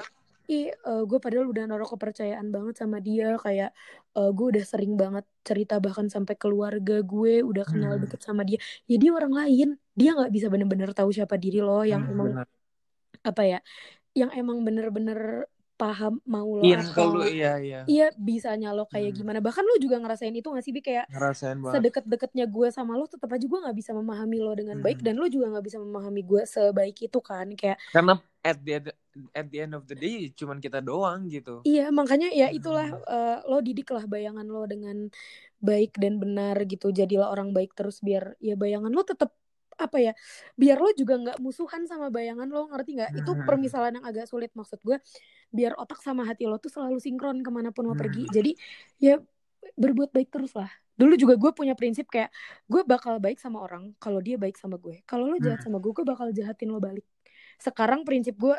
ih gue padahal udah naruh kepercayaan banget sama dia kayak eh, gue udah sering banget cerita bahkan sampai keluarga gue udah kenal Hmm. deket sama dia ya dia orang lain dia nggak bisa bener-bener tahu siapa diri lo yang Hmm, emang bener. apa ya yang emang bener-bener paham mau lo Iya, apa kalau iya iya iya bisanya lo kayak Hmm. gimana bahkan lo juga ngerasain itu gak sih bi kayak ngerasain banget. sedekat-dekatnya gue sama lo tetap aja gue nggak bisa memahami lo dengan baik Hmm. dan lo juga nggak bisa memahami gue sebaik itu kan kayak Karena at the end, at the end of the day cuman kita doang gitu. Iya, makanya ya Hmm. itulah eh, lo didik lah bayangan lo dengan baik dan benar gitu. Jadilah orang baik terus biar ya bayangan lo tetap apa ya? Biar lo juga nggak musuhan sama bayangan lo, ngerti nggak? Itu Hmm. permisalan yang agak sulit maksud gue. Biar otak sama hati lo tuh selalu sinkron ke mana pun lo Hmm. pergi. Jadi ya berbuat baik terus lah. Dulu juga gue punya prinsip kayak gue bakal baik sama orang kalau dia baik sama gue. Kalau lo jahat Hmm. sama gue, gue bakal jahatin lo balik. Sekarang prinsip gue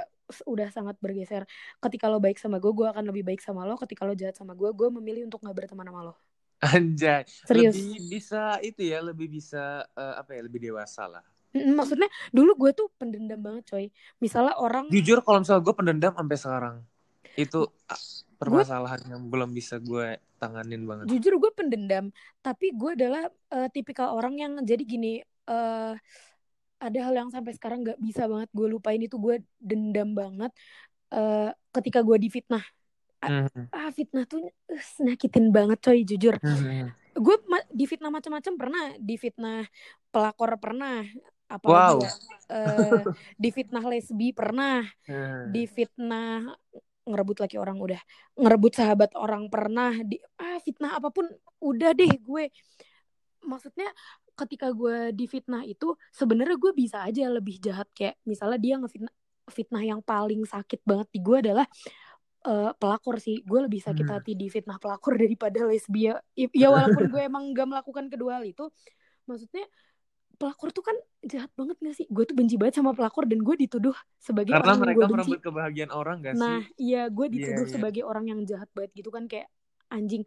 udah sangat bergeser ketika lo baik sama gue, gue akan lebih baik sama lo. Ketika lo jahat sama gue, gue memilih untuk nggak berteman sama lo. Anjay. Serius. Lebih bisa itu ya, lebih bisa eh, apa ya, lebih dewasa lah. Mm, Maksudnya dulu gue tuh pendendam banget coy. Misalnya orang, Jujur kalau misalnya gue pendendam sampai sekarang. Itu ah, permasalahan yang belum bisa gue tanganin banget. jujur gue pendendam. Tapi gue adalah eh, tipikal orang yang jadi gini. eh ada hal yang sampai sekarang nggak bisa banget gue lupain itu gue dendam banget. eh ketika gue difitnah. Hmm. Ah fitnah tuh uh, nyakitin banget coy jujur. Hmm. gue ma- difitnah macam-macam pernah difitnah pelakor pernah Wow. apalagi ya Eh, difitnah lesbi pernah Hmm. difitnah ngerebut laki orang udah ngerebut sahabat orang pernah di ah fitnah apa pun udah deh gue maksudnya ketika gue difitnah itu sebenarnya gue bisa aja lebih jahat kayak misalnya dia ngefitnah fitnah yang paling sakit banget di gue adalah uh, pelakor sih. Gue lebih sakit hmm. hati di fitnah pelakor daripada lesbia. Ya walaupun gue emang gak melakukan kedua hal itu maksudnya pelakor tuh kan jahat banget gak sih? Gue tuh benci banget sama pelakor dan gue dituduh sebagai karena orang mereka yang gue merebut kebahagiaan orang gak sih? nah iya gue iya, dituduh yeah, yeah. sebagai orang yang jahat banget gitu kan kayak anjing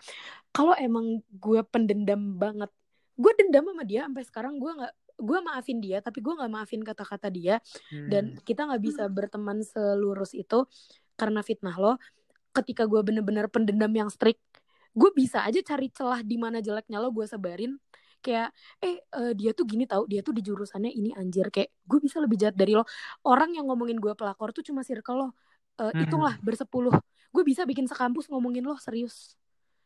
kalau emang gue pendendam banget. Gue dendam sama dia sampai sekarang gue nggak gue maafin dia tapi gue nggak maafin kata-kata dia. Hmm. dan kita nggak bisa berteman selurus itu karena fitnah lo ketika gue bener-bener pendendam yang strict gue bisa aja cari celah di mana jeleknya lo gue sebarin. Kayak eh uh, dia tuh gini tau dia tuh di jurusannya ini anjir. Kayak gue bisa lebih jahat dari lo. Orang yang ngomongin gue pelakor tuh cuma circle lo. Uh, hitunglah bersepuluh. Gue bisa bikin sekampus ngomongin lo serius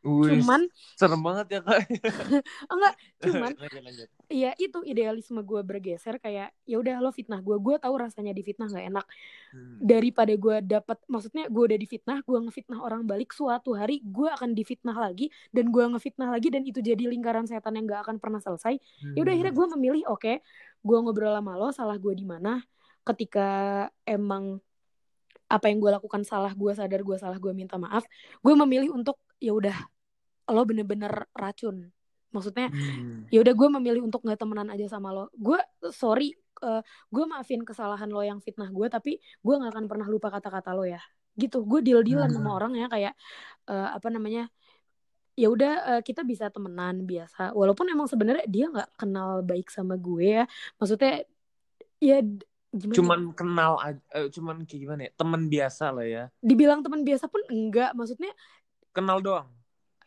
Wih, cuman serem banget ya kak. Enggak cuman iya itu idealisme gue bergeser kayak ya udah lo fitnah gue gue tahu rasanya difitnah nggak enak. Hmm. daripada gue dapat maksudnya gue udah difitnah gue ngefitnah orang balik suatu hari gue akan difitnah lagi dan gue ngefitnah lagi dan itu jadi lingkaran setan yang gak akan pernah selesai. Hmm. ya udah akhirnya gue memilih oke okay, gue ngobrol sama lo salah gue di mana ketika emang apa yang gue lakukan salah gue sadar gue salah gue minta maaf. Gue memilih untuk ya udah lo bener-bener racun. Maksudnya hmm. ya udah gue memilih untuk nggak temenan aja sama lo. Gue sorry uh, gue maafin kesalahan lo yang fitnah gue tapi gue nggak akan pernah lupa kata-kata lo ya. Gitu gue deal dealan hmm. sama orang ya kayak uh, apa namanya ya udah uh, kita bisa temenan biasa. Walaupun emang sebenarnya dia nggak kenal baik sama gue ya. Maksudnya ya gimana cuman ya? kenal uh, cuman kayak gimana ya teman biasa lah ya. Dibilang teman biasa pun enggak. Maksudnya kenal doang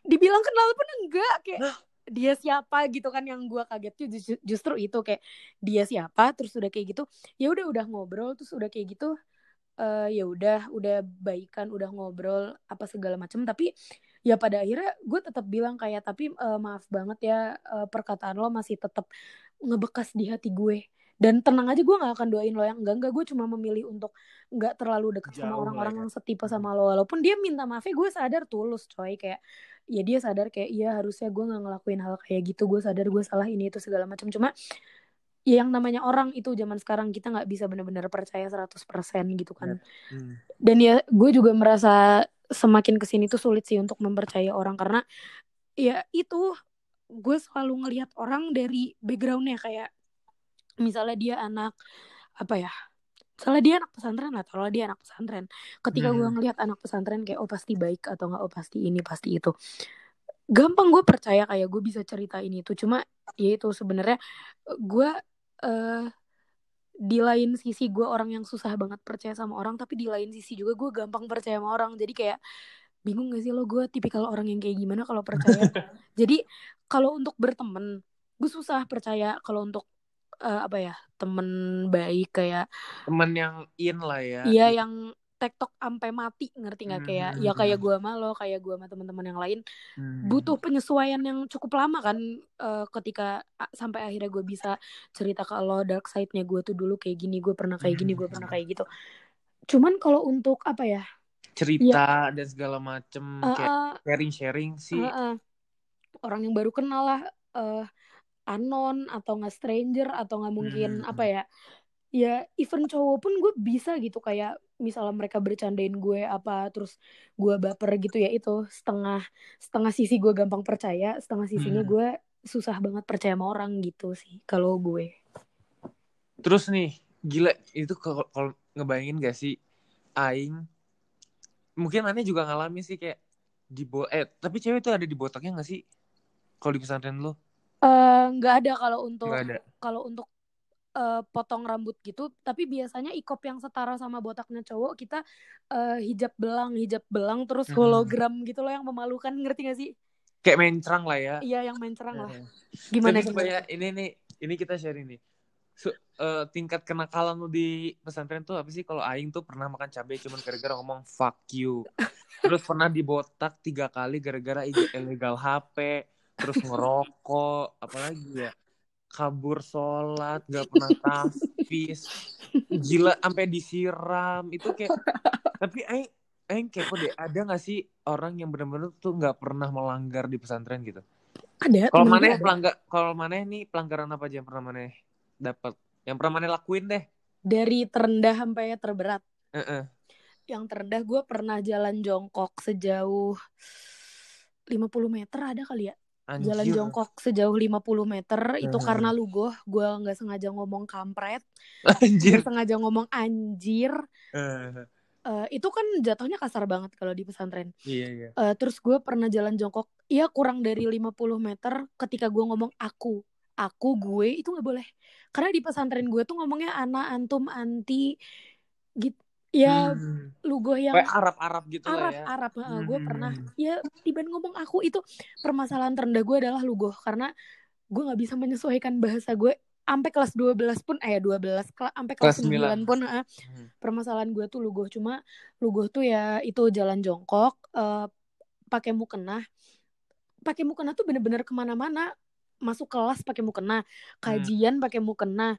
dibilang kenal pun enggak kayak Hah? dia siapa gitu kan yang gue kaget tuh justru itu kayak dia siapa terus udah kayak gitu ya udah udah ngobrol terus udah kayak gitu uh, ya udah udah baikan udah ngobrol apa segala macam tapi ya pada akhirnya gue tetap bilang kayak tapi uh, maaf banget ya uh, perkataan lo masih tetap ngebekas di hati gue dan tenang aja gue gak akan doain lo yang enggak enggak gue cuma memilih untuk nggak terlalu deket sama orang-orang ya. yang setipe sama lo. Walaupun dia minta maaf gue sadar tulus coy. Kayak ya dia sadar kayak iya harusnya gue nggak ngelakuin hal kayak gitu. Gue sadar gue salah ini itu segala macam. Cuma ya yang namanya orang itu zaman sekarang kita nggak bisa benar-benar percaya 100% gitu kan. Ya. hmm. dan ya gue juga merasa semakin ke sini tuh sulit sih untuk mempercayai orang. Karena ya itu gue selalu ngelihat orang dari backgroundnya. Kayak misalnya dia anak apa ya misalnya dia anak pesantren lah kalau dia anak pesantren. Ketika hmm. gue ngelihat anak pesantren kayak oh pasti baik atau nggak oh pasti ini pasti itu. Gampang gue percaya kayak gue bisa cerita ini tuh cuma ya itu sebenarnya gue uh, di lain sisi gue orang yang susah banget percaya sama orang tapi di lain sisi juga gue gampang percaya sama orang. Jadi kayak bingung gak sih lo? Gue tipikal orang yang kayak gimana kalau percaya? Jadi kalau untuk berteman gue susah percaya kalau untuk uh, apa ya temen baik kayak temen yang in lah ya iya yang tektok sampai mati ngerti nggak? Kayak hmm. ya kayak gue sama lo kayak gue sama teman-teman yang lain hmm. butuh penyesuaian yang cukup lama kan uh, ketika sampai akhirnya gue bisa cerita ke lo dark side-nya gue tuh dulu kayak gini gue pernah kayak gini gue pernah kayak gitu. Cuman kalau untuk apa ya cerita ya, dan segala macem uh, kayak sharing sharing sih. Uh, uh, orang yang baru kenal lah uh, anon atau nggak stranger atau nggak mungkin hmm. apa ya ya even cowok pun gue bisa gitu kayak misalnya mereka bercandain gue apa terus gue baper gitu ya itu setengah setengah sisi gue gampang percaya setengah sisinya hmm. gue susah banget percaya sama orang gitu sih kalau gue terus nih gila itu kalau ngebayangin gak sih aing mungkin aneh juga ngalamin sih kayak di bo eh tapi cewek itu ada di botaknya gak sih kalau di pesantren lo nggak uh, ada kalau untuk kalau untuk uh, potong rambut gitu. Tapi biasanya ikop yang setara sama botaknya cowok kita uh, hijab belang hijab belang terus hmm. hologram hmm. gitu loh yang memalukan ngerti gak sih? Kayak main cerang lah ya. Iya yang main cerang lah. Gimana sih ini nih ini kita share ini so, uh, tingkat kenakalan lu di pesantren tuh apa sih? Kalau aing tuh pernah makan cabai cuman gara-gara ngomong fuck you. Terus pernah dibotak tiga kali gara-gara illegal HP terus ngerokok apalagi ya kabur sholat gak pernah tafis gila sampai disiram. Itu kayak tapi ay eh kepo deh ada gak sih orang yang benar-benar tuh nggak pernah melanggar di pesantren gitu? Ada kalau mana pelanggar kalau mana nih pelanggaran apa aja yang pernah mana dapat yang pernah mana lakuin deh. Dari terendah sampai terberat. Heeh. yang terendah gue pernah jalan jongkok sejauh 50 meter ada kali ya jalan jongkok sejauh 50 meter itu Hmm. karena lugoh gue nggak sengaja ngomong kampret Anjir. nggak sengaja ngomong anjir Eh, Eh, itu kan jatuhnya kasar banget kalau di pesantren iya iya. Eh, terus gue pernah jalan jongkok iya kurang dari 50 meter ketika gue ngomong aku aku gue itu nggak boleh karena di pesantren gue tuh ngomongnya ana antum anti gitu ya Hmm. lugoh yang Kayak Arab-Arab gitu Arab lah ya. Arab gue Hmm. pernah ya tiba ngomong aku itu permasalahan terendah gue adalah lugoh karena gue nggak bisa menyesuaikan bahasa gue sampai kelas 12 pun eh 12 kela- sampai kelas, Kelas 9 pun eh, Hmm. permasalahan gue tuh lugoh cuma lugoh tuh ya itu jalan jongkok eh, pakai mukena pakai mukena tuh bener-bener ke mana-mana masuk kelas pakai mukena kajian pakai mukena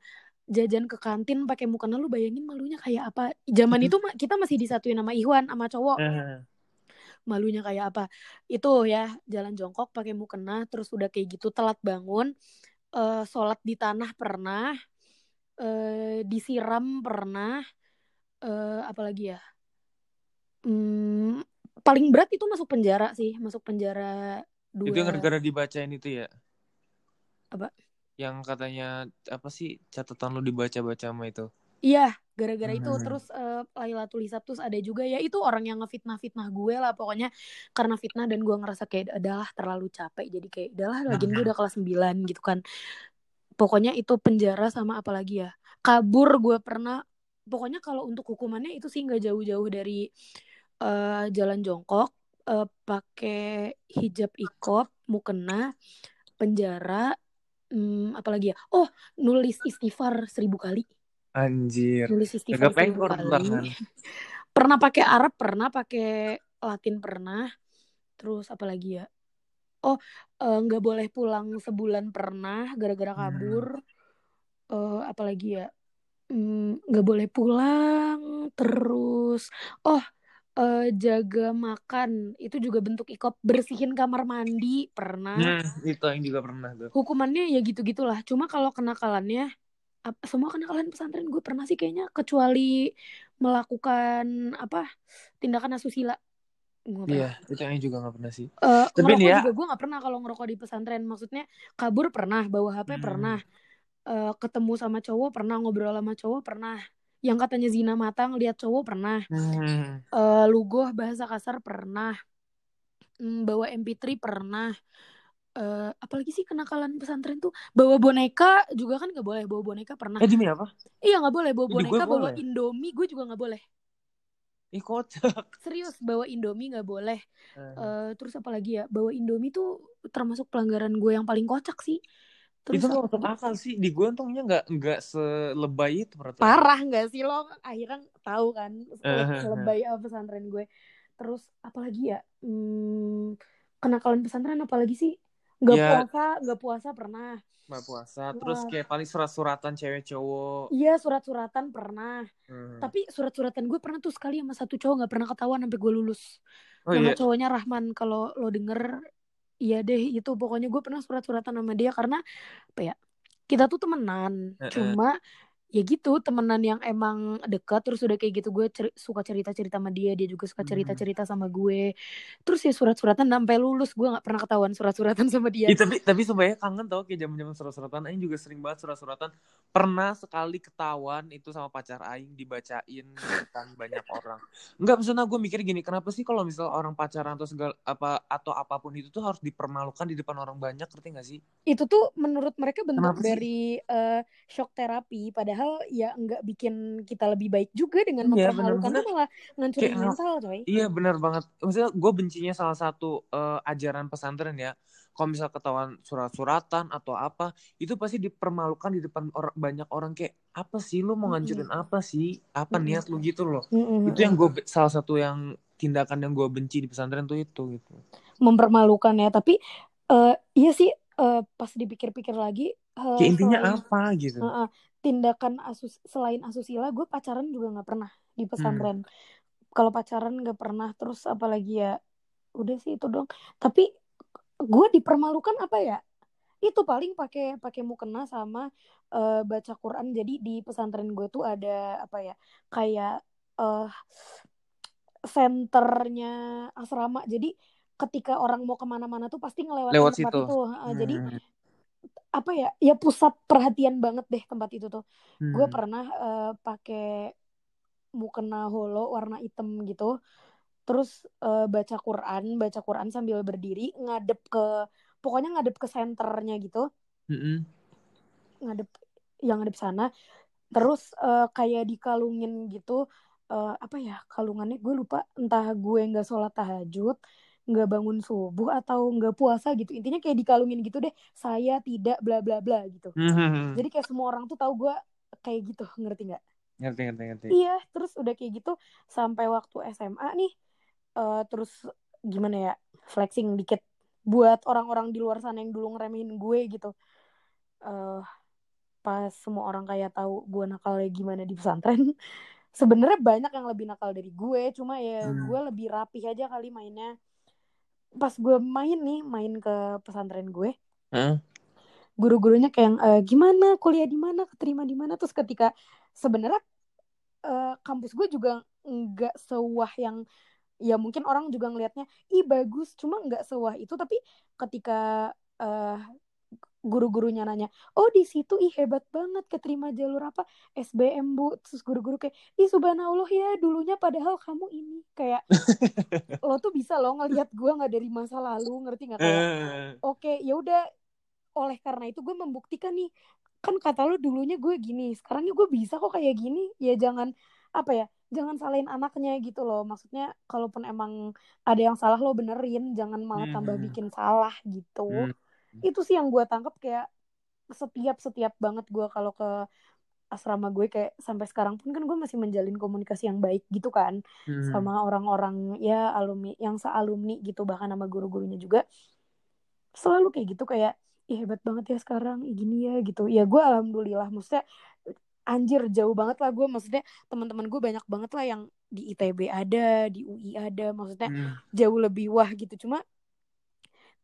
jajan ke kantin pakai mukena lu bayangin malunya kayak apa. Zaman itu kita masih disatuin sama Iwan sama cowok. Malunya kayak apa. Itu ya jalan jongkok pakai mukena terus udah kayak gitu telat bangun eh sholat di tanah pernah eh disiram pernah eh apalagi ya? Hmm, paling berat itu masuk penjara sih masuk penjara dua. Itu gara-gara dibacain itu ya? Apa? Yang katanya apa sih catatan lu dibaca-baca sama itu? Iya, gara-gara itu Hmm. terus eh, Lailatul Hisab terus ada juga ya itu orang yang ngefitnah-fitnah gue lah pokoknya karena fitnah dan gue ngerasa kayak adalah terlalu capek jadi kayak adalah lagi gue udah kelas 9 gitu kan. Pokoknya itu penjara sama apalagi ya. Kabur gue pernah pokoknya kalau untuk hukumannya itu sih nggak jauh-jauh dari eh, jalan jongkok, eh, pakai hijab ikop, mukena, penjara, hmm, apalagi ya? Oh, nulis istighfar seribu kali Anjir. nulis istighfar Agak seribu pengkor kali. pernah pakai Arab pernah pakai Latin pernah terus apa lagi ya oh eh, nggak boleh pulang sebulan pernah gara-gara Hmm. kabur Eh, apa lagi ya Hmm, nggak boleh pulang terus oh eh, jaga makan itu juga bentuk ikop bersihin kamar mandi pernah Hmm, itu yang juga pernah tuh. hukumannya ya gitu gitulah cuma kalau kenakalannya ap- semua kenakalan pesantren gue pernah sih kayaknya kecuali melakukan apa tindakan asusila Iya, itu yang juga nggak pernah sih. Eh, Tapi ngerokok ya- juga gue nggak pernah kalau ngerokok di pesantren maksudnya kabur pernah bawa HP Hmm. pernah Eh, ketemu sama cowok pernah ngobrol sama cowok pernah yang katanya zina mata ngeliat cowok pernah. Hmm. Eh, lugoh bahasa kasar pernah. Hmm, bawa MP3 pernah. Eh, apalagi sih kenakalan pesantren tuh? Bawa boneka juga kan nggak boleh bawa boneka pernah. Eh demi apa? iya nggak boleh bawa boneka bawa boleh. indomie gue juga nggak boleh. Ih kocak. serius bawa indomie nggak boleh. Eh, Eh, terus apalagi ya bawa indomie tuh termasuk pelanggaran gue yang paling kocak sih terus itu masuk akal sih. Di gue untungnya nggak nggak selebay itu peraturan. parah nggak sih lo akhirnya tahu kan Eh, lebay apa pesantren gue terus apalagi ya hmm, kenakalan pesantren apalagi sih nggak Ya. puasa nggak puasa pernah Nggak puasa. Terus Wah. kayak paling surat-suratan cewek cowok. iya surat-suratan pernah Hmm. tapi surat-suratan gue pernah tuh sekali sama satu cowok nggak pernah ketahuan sampai gue lulus Oh nama iya. cowoknya Rahman kalau lo denger iya deh itu pokoknya gue pernah surat-suratan sama dia karena apa ya kita tuh temenan Heeh. cuma ya gitu temenan yang emang dekat terus udah kayak gitu gue ceri- suka cerita-cerita sama dia dia juga suka Hmm. cerita-cerita sama gue. Terus ya surat-suratan sampai lulus gue nggak pernah ketahuan surat-suratan sama dia. Ih, tapi tapi sebenarnya kangen tau kayak zaman-zaman surat-suratan Aing juga sering banget surat-suratan. Pernah sekali ketahuan itu sama pacar Aing dibacain di depan banyak orang. Enggak maksudnya gue mikir gini kenapa sih kalau misal orang pacaran atau segala apa atau apa pun itu tuh harus dipermalukan di depan orang banyak ngerti gak sih? Itu tuh menurut mereka bentuk Kenapa sih? dari eh, shock terapi padahal ya nggak bikin kita lebih baik juga dengan Iya, mempermalukan bener-bener. tuh malah ngancurin Kayak- mental coy Iya benar banget. Maksudnya gue bencinya salah satu eh, ajaran pesantren ya. Kalau misal ketahuan surat-suratan atau apa, itu pasti dipermalukan di depan orang banyak orang kayak apa sih lu mau ngancurin apa sih? Apa Mm-mm. niat lu gitu loh. Mm-mm. Itu yang gue salah satu yang tindakan yang gue benci di pesantren tuh itu gitu. mempermalukan ya tapi eh, iya sih eh, pas dipikir-pikir lagi eh, Kayak intinya selain- apa gitu. Heeh. Tindakan asus selain asusila gue pacaran juga nggak pernah di pesantren. Kalau pacaran nggak pernah terus apalagi ya udah sih itu dong tapi gue dipermalukan apa ya? Itu paling pakai pakai mukena sama uh, baca Quran. Jadi di pesantren gue tuh ada apa ya kayak uh, senternya asrama. Jadi ketika orang mau ke mana-mana tuh pasti ngelewatin Lewat tempat situ. itu. Uh, Hmm. jadi apa ya ya pusat perhatian banget deh tempat itu tuh Hmm. gue pernah uh, pakai mukena holo warna hitam gitu terus uh, baca Quran baca Quran sambil berdiri ngadep ke pokoknya ngadep ke senternya gitu Mm-mm. ngadep yang ngadep sana terus uh, kayak dikalungin gitu uh, apa ya kalungannya gue lupa entah gue nggak sholat tahajud nggak bangun subuh atau nggak puasa gitu. Intinya kayak dikalungin gitu deh saya tidak bla bla bla gitu. Hmm. jadi kayak semua orang tuh tahu gue kayak gitu. Ngerti nggak? Ngerti, ngerti, ngerti. iya terus udah kayak gitu sampai waktu SMA nih uh, terus gimana ya flexing dikit buat orang-orang di luar sana yang dulu ngeremehin gue gitu. Uh, pas semua orang kayak tahu gue nakalnya gimana di pesantren sebenarnya banyak yang lebih nakal dari gue. Cuma ya Hmm. gue lebih rapih aja kali mainnya pas gue main nih main ke pesantren gue Hah? guru-gurunya kayak yang, "Eh, gimana? Kuliah di mana? Keterima di mana? Terus ketika sebenarnya eh, kampus gue juga nggak sewah yang ya mungkin orang juga ngelihatnya ih bagus. Cuma nggak sewah itu tapi ketika eh, guru-gurunya nanya oh di situ ih hebat banget keterima jalur apa SBM bu terus guru-guru kayak ih subhanallah ya dulunya padahal kamu ini kayak lo tuh bisa lo ngelihat gue nggak dari masa lalu ngerti nggak Eh. oke ya udah oleh karena itu gue membuktikan nih kan kata lo dulunya gue gini sekarang gue bisa kok kayak gini ya jangan apa ya jangan salahin anaknya gitu loh maksudnya kalaupun emang ada yang salah lo benerin jangan malah tambah Hmm. bikin salah gitu Hmm. Itu sih yang gue tangkap kayak setiap setiap banget gue kalau ke asrama gue kayak sampai sekarang pun kan gue masih menjalin komunikasi yang baik gitu kan Hmm. sama orang-orang ya alumni yang sealumni gitu bahkan sama guru-gurunya juga. Selalu kayak gitu kayak ih hebat banget ya sekarang ih gini ya gitu. Ya gue alhamdulillah maksudnya anjir jauh banget lah gue maksudnya teman-teman gue banyak banget lah yang di ITB ada di UI ada maksudnya Hmm. jauh lebih wah gitu. Cuma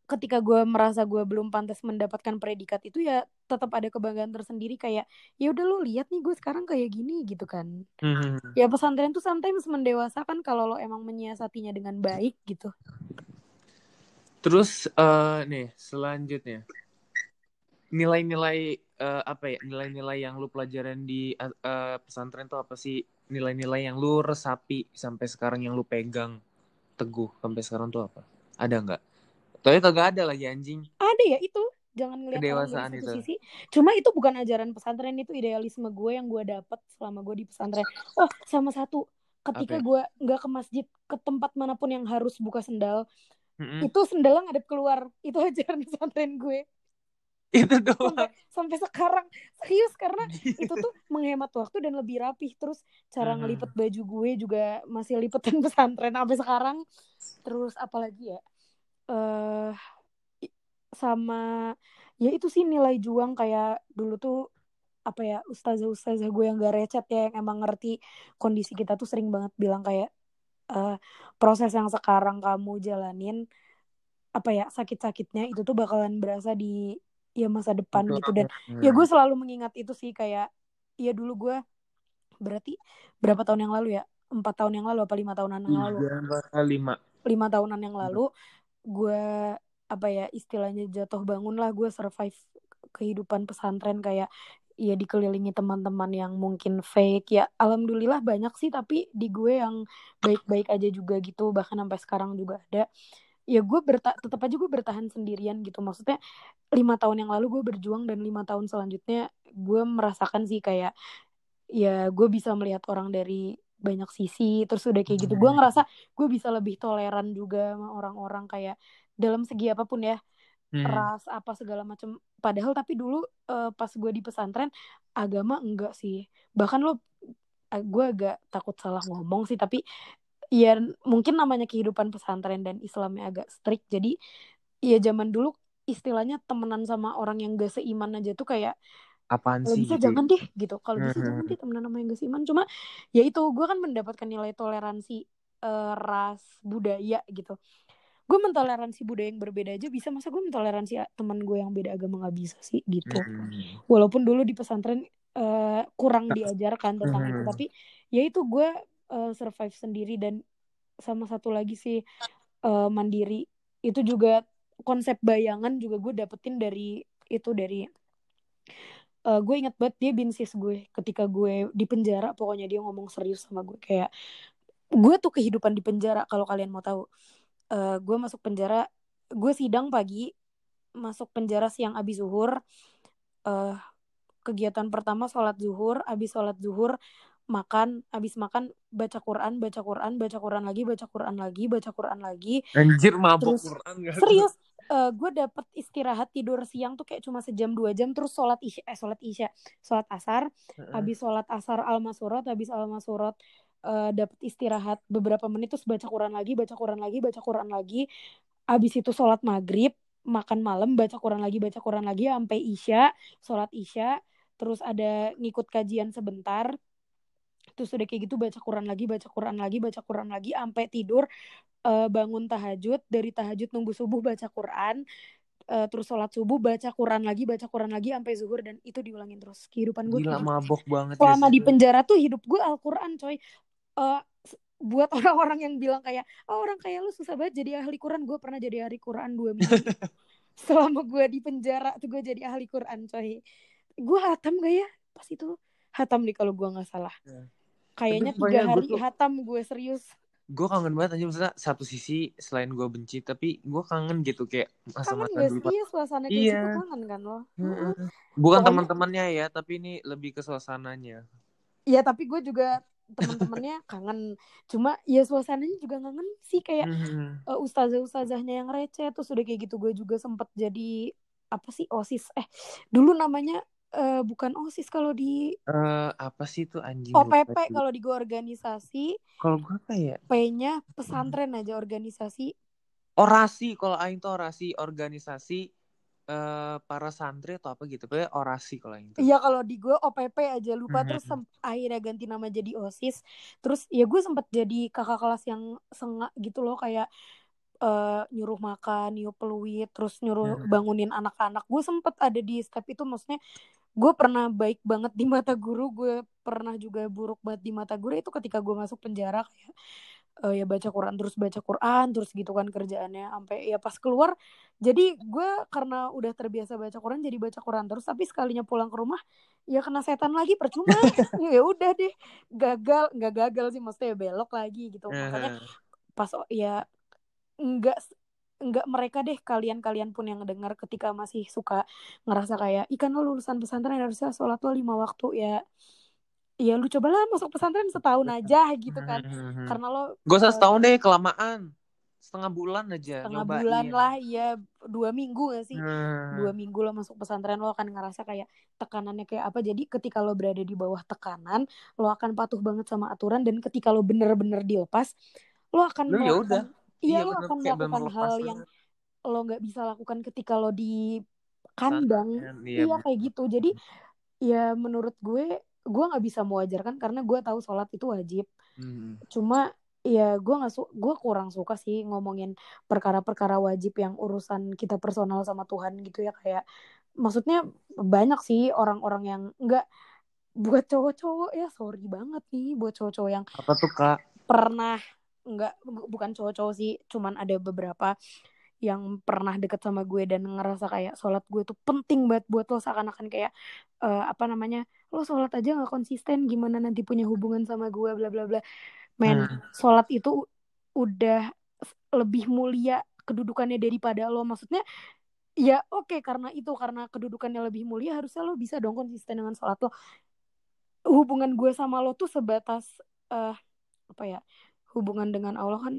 ketika gue merasa gue belum pantas mendapatkan predikat itu ya tetap ada kebanggaan tersendiri kayak ya udah lo lihat nih gue sekarang kayak gini gitu kan. Hmm. ya pesantren tuh sometimes mendewasakan kalau lo emang menyiasatinya dengan baik gitu. Terus eh nih selanjutnya. Nilai-nilai eh, apa ya nilai-nilai yang lu pelajaran di eh, pesantren tuh apa sih? Nilai-nilai yang lu resapi sampai sekarang yang lu pegang teguh sampai sekarang tuh apa? Ada nggak? Tapi kagak ada lagi anjing. ada ya itu jangan ngeliat Kedewasaan itu. sisi cuma itu bukan ajaran pesantren itu idealisme gue yang gue dapat selama gue di pesantren oh sama satu ketika ya? gue nggak ke masjid ke tempat mana pun yang harus buka sendal Mm-mm. itu sendalnya ngadep keluar itu ajaran pesantren gue Itu sampai doang. sampai sekarang serius karena itu tuh menghemat waktu dan lebih rapih terus cara Hmm. ngelipet baju gue juga masih lipetan pesantren sampai sekarang terus apalagi ya eh i- sama ya itu sih nilai juang kayak dulu tuh apa ya ustazah-ustazah gue yang gak recet ya yang emang ngerti kondisi kita tuh sering banget bilang kayak eh, proses yang sekarang kamu jalanin apa ya sakit-sakitnya itu tuh bakalan berasa di ya masa depan Betul. gitu dan Hmm. ya gue selalu mengingat itu sih kayak ya dulu gue berarti berapa tahun yang lalu ya empat tahun yang lalu apa lima tahunan yang lalu lima. lima tahunan yang lalu gue apa ya istilahnya jatuh bangun lah gue survive kehidupan pesantren kayak ya dikelilingi teman-teman yang mungkin fake. Ya alhamdulillah banyak sih tapi di gue yang baik-baik aja juga gitu bahkan sampai sekarang juga ada. Ya gue berta tetap aja gue bertahan sendirian gitu. Maksudnya lima tahun yang lalu gue berjuang dan lima tahun selanjutnya gue merasakan sih kayak ya gue bisa melihat orang dari banyak sisi terus udah kayak gitu gue ngerasa gue bisa lebih toleran juga sama orang-orang kayak dalam segi apa pun ya Hmm. ras apa segala macam padahal tapi dulu eh, pas gue di pesantren agama enggak sih. Bahkan lo eh, gue agak takut salah ngomong sih tapi ya mungkin namanya kehidupan pesantren dan Islamnya agak strict. Jadi ya zaman dulu istilahnya temenan sama orang yang gak seiman aja tuh kayak Apaan kalau sih bisa gitu? jangan deh gitu kalau bisa Hmm. jangan deh temenan sama yang gak seiman cuma ya itu gue kan mendapatkan nilai toleransi uh, ras budaya gitu gue mentoleransi budaya yang berbeda aja bisa masa gue mentoleransi teman gue yang beda agama nggak bisa sih gitu hmm. walaupun dulu di pesantren uh, kurang diajarkan tentang hmm. itu tapi ya itu gue uh, survive sendiri dan sama satu lagi sih uh, mandiri itu juga konsep bayangan juga gue dapetin dari itu dari uh, gue ingat banget dia binsis gue ketika gue di penjara pokoknya dia ngomong serius sama gue kayak gue tuh kehidupan di penjara kalau kalian mau tahu. Uh, gue masuk penjara gue sidang pagi masuk penjara siang abis zuhur uh, kegiatan pertama sholat zuhur abis sholat zuhur makan abis makan baca Quran baca Quran baca Quran lagi baca Quran lagi baca Quran lagi. Anjir mabuk terus, Quran gak serius uh, gue dapet istirahat tidur siang tuh kayak cuma sejam dua jam terus sholat isya eh sholat isya sholat asar uh-uh. habis sholat asar al masurot habis al masurot uh, dapet istirahat beberapa menit terus baca Quran lagi baca Quran lagi baca Quran lagi habis itu sholat maghrib makan malam baca Quran lagi baca Quran lagi sampai isya sholat isya terus ada ngikut kajian sebentar terus udah kayak gitu baca Quran lagi baca Quran lagi baca Quran lagi sampai tidur uh, bangun tahajud dari tahajud nunggu subuh baca Quran uh, terus sholat subuh baca Quran lagi baca Quran lagi sampai zuhur dan itu diulangin terus. Kehidupan gue gila mabok banget selama ya, di penjara tuh hidup gue Al Quran coy uh, buat orang-orang yang bilang kayak oh orang kayak lu susah banget jadi ahli Quran. Gue pernah jadi ahli Quran dua minggu. Selama gue di penjara tuh gue jadi ahli Quran coy. Gue hatam gak ya? Pas itu hatam nih kalau gue nggak salah. Ya kayaknya tiga hari tuh, hatam gue serius. Gue kangen banget aja maksudnya satu sisi selain gue benci tapi gue kangen gitu kayak masa-masa dulu iya suasana kayak iya. gitu kangen kan lo? Hmm. bukan teman-temannya ya tapi ini lebih ke suasananya. Iya tapi gue juga teman-temannya kangen. Cuma ya suasananya juga kangen sih kayak hmm. uh, ustazah-ustazahnya yang receh terus udah kayak gitu gue juga sempet jadi apa sih osis. Eh dulu namanya uh, bukan OSIS kalau di uh, apa sih itu anjing OPP kalau di gue organisasi. Kalau gue apa ya? P-nya pesantren aja organisasi. Orasi kalau aing tuh orasi organisasi uh, para santri atau apa gitu kayak orasi kalau itu iya kalau di gue OPP aja lupa. Mm-hmm. terus akhirnya ganti nama jadi OSIS. Terus ya gue sempet jadi kakak kelas yang sengak gitu loh kayak uh, nyuruh makan, nyuruh peluit, terus nyuruh bangunin anak-anak. Gue sempet ada di step itu, maksudnya gue pernah baik banget di mata guru gue pernah juga buruk banget di mata guru itu ketika gue masuk penjara kayak uh, ya baca Quran terus baca Quran terus gitu kan kerjaannya sampai ya pas keluar jadi gue karena udah terbiasa baca Quran jadi baca Quran terus tapi sekalinya pulang ke rumah ya kena setan lagi percuma. Ya udah deh gagal nggak gagal sih maksudnya ya belok lagi gitu. Makanya pas ya nggak nggak mereka deh kalian-kalian pun yang dengar ketika masih suka ngerasa kayak ikan lo lulusan pesantren harusnya sholat lo lima waktu ya. Ya lu cobalah masuk pesantren setahun aja gitu kan. Hmm. karena lo gak usah setahun deh kelamaan. Setengah bulan aja setengah nyobain. bulan lah ya dua minggu gak sih? Hmm. dua minggu lo masuk pesantren lo akan ngerasa kayak tekanannya kayak apa. Jadi ketika lo berada di bawah tekanan lo akan patuh banget sama aturan. Dan ketika lo bener-bener dilepas lo akan lo ya udah iya, iya lo akan melakukan hal yang lo nggak bisa lakukan ketika lo di kandang. Iya, iya kayak gitu. Jadi ya menurut gue gue nggak bisa mewajarkan karena gue tahu sholat itu wajib. Hmm. cuma ya gue nggak su gue kurang suka sih ngomongin perkara-perkara wajib yang urusan kita personal sama Tuhan gitu ya. Kayak maksudnya banyak sih orang-orang yang nggak buat cowok-cowok ya sorry banget nih buat cowok-cowok yang apa tuh kak? pernah nggak bukan cowok-cowok sih cuman ada beberapa yang pernah deket sama gue dan ngerasa kayak sholat gue tuh penting banget buat lo seakan-akan kayak uh, apa namanya lo sholat aja nggak konsisten gimana nanti punya hubungan sama gue bla bla bla. Men hmm. sholat itu udah lebih mulia kedudukannya daripada lo. Maksudnya ya oke okay, karena itu karena kedudukannya lebih mulia harusnya lo bisa dong konsisten dengan sholat lo. Hubungan gue sama lo tuh sebatas uh, apa ya hubungan dengan Allah kan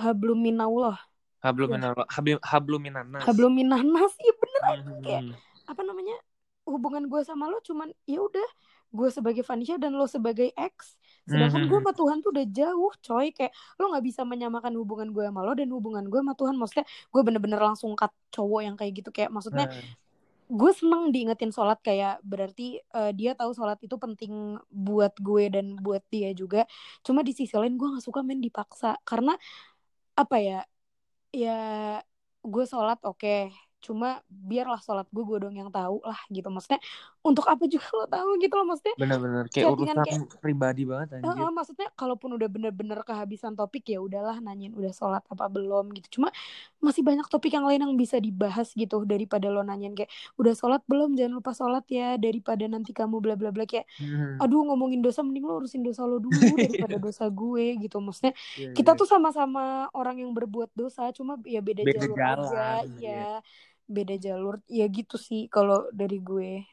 hablum minallah hablum ya. minallah hablum minanas hablum minanas iya bener. Hmm. kayak apa namanya hubungan gue sama lo cuman ya udah gue sebagai Vanisha dan lo sebagai ex sedangkan gue sama Tuhan tuh udah jauh coy. Kayak lo nggak bisa menyamakan hubungan gue sama lo dan hubungan gue sama Tuhan. Maksudnya gue bener-bener langsung cut cowok yang kayak gitu. Kayak maksudnya gue seneng diingetin sholat kayak berarti uh, dia tahu sholat itu penting buat gue dan buat dia juga. Cuma di sisi lain gue nggak suka main dipaksa. Karena apa ya ya gue sholat oke okay cuma biarlah sholat gue gue dong yang tahu lah gitu. Maksudnya untuk apa juga lo tahu gitu loh maksudnya. Bener-bener kayak urusan kayak, pribadi banget anjir. Uh, maksudnya kalaupun udah bener-bener kehabisan topik ya udahlah nanyain udah sholat apa belum gitu. Cuma masih banyak topik yang lain yang bisa dibahas gitu daripada lo nanyain kayak udah sholat belum? Jangan lupa sholat ya daripada nanti kamu bla bla bla kayak hmm. aduh ngomongin dosa mending lo urusin dosa lo dulu daripada dosa gue gitu. Maksudnya yeah, kita yeah. tuh sama-sama orang yang berbuat dosa cuma ya beda, beda jalur jalan, aja ya beda jalur. Ya gitu sih kalau dari gue.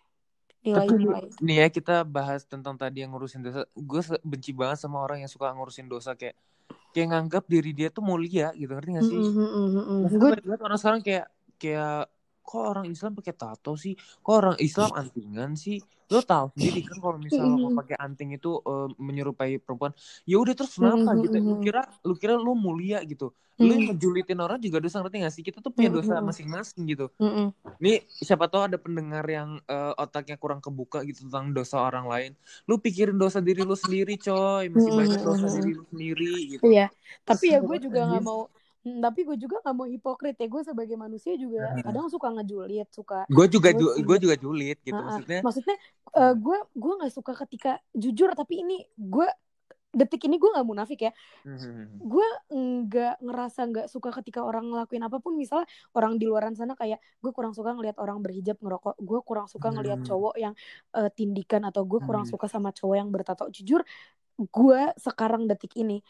Nilai-nilai. nih ya kita bahas tentang tadi yang ngurusin dosa. Gue benci banget sama orang yang suka ngurusin dosa kayak kayak nganggap diri dia tuh mulia gitu. Ngerti gak sih? Mm -hmm, mm -hmm. gue lihat orang sekarang kayak kayak kok orang Islam pakai tato sih? Kok orang Islam antingan sih? Lo tau sendiri kan kalau misalnya mau pakai anting itu uh, menyerupai perempuan ya udah terus kenapa gitu? Lu kira lu kira lu mulia gitu. Lu ngejulitin orang juga dosa ngerti gak sih? Kita tuh punya dosa masing-masing gitu. Nih siapa tahu ada pendengar yang uh, otaknya kurang kebuka gitu tentang dosa orang lain. Lu pikirin dosa diri lu sendiri coy. Masih banyak dosa diri lu sendiri gitu. Iya tapi ya gue juga nggak mau Hmm, tapi gue juga gak mau hipokrit ya. Gue sebagai manusia juga hmm. kadang suka ngejulit suka gue juga ju gue juga julit gitu uh, maksudnya maksudnya uh, gue gue nggak suka ketika jujur tapi ini gue detik ini gue nggak munafik ya. Hmm. gue nggak ngerasa nggak suka ketika orang ngelakuin apa pun. Misalnya orang di luaran sana kayak gue kurang suka ngelihat orang berhijab ngerokok. Gue kurang suka ngelihat cowok yang uh, tindikan atau gue kurang suka sama cowok yang bertato. Jujur gue sekarang detik ini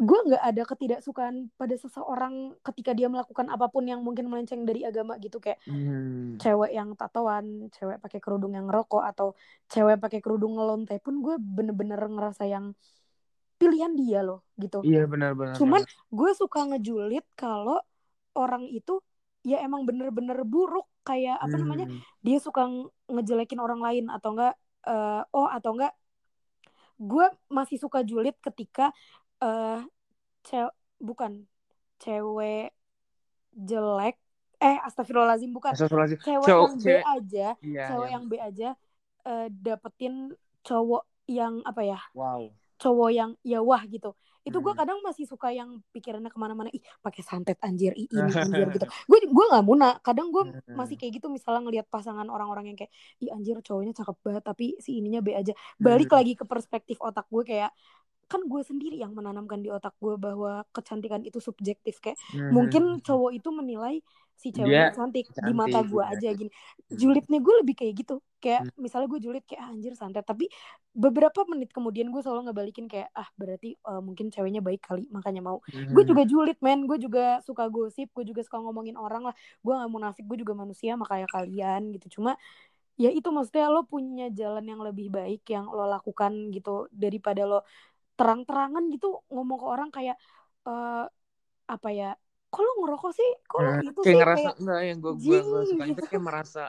gue nggak ada ketidaksukaan pada seseorang ketika dia melakukan apa pun yang mungkin melenceng dari agama gitu kayak hmm. cewek yang tatoan, cewek pakai kerudung yang ngerokok atau cewek pakai kerudung ngelonte pun gue bener-bener ngerasa yang pilihan dia loh gitu. Iya benar-benar. Cuman gue suka ngejulit kalau orang itu ya emang bener-bener buruk kayak apa hmm. namanya dia suka ngejelekin orang lain atau enggak uh, oh atau enggak gue masih suka julid ketika uh, cewek bukan cewek jelek eh astagfirullahaladzim bukan astagfirullahaladzim. cewek yang B cewek, aja iya, cewek iya. yang B aja uh, dapetin cowok yang apa ya wow cowok yang ya wah gitu itu gue hmm. kadang masih suka yang pikirannya ke mana-mana ih pakai santet anjir ih ini anjir gitu gue gue nggak muna kadang gue hmm. masih kayak gitu misalnya ngelihat pasangan orang-orang yang kayak ih anjir cowoknya cakep banget tapi si ininya B aja balik hmm. lagi ke perspektif otak gue kayak kan gue sendiri yang menanamkan di otak gue bahwa kecantikan itu subjektif kayak hmm. mungkin cowok itu menilai si cewek cantik, cantik di mata gue ya. aja gini julidnya gue lebih kayak gitu kayak hmm. misalnya gue julid kayak ah, anjir santet tapi beberapa menit kemudian gue selalu ngebalikin kayak ah berarti uh, mungkin ceweknya baik kali makanya mau hmm. gue juga julid men gue juga suka gosip gue juga suka ngomongin orang lah gue gak munafik gue juga manusia makanya kalian gitu cuma ya itu maksudnya lo punya jalan yang lebih baik yang lo lakukan gitu daripada lo terang-terangan gitu ngomong ke orang kayak uh, apa ya kalau ngerokok sih? Kalau nah, itu kayak sih? ngerasa kayak enggak yang gue gue suka gitu. itu kayak merasa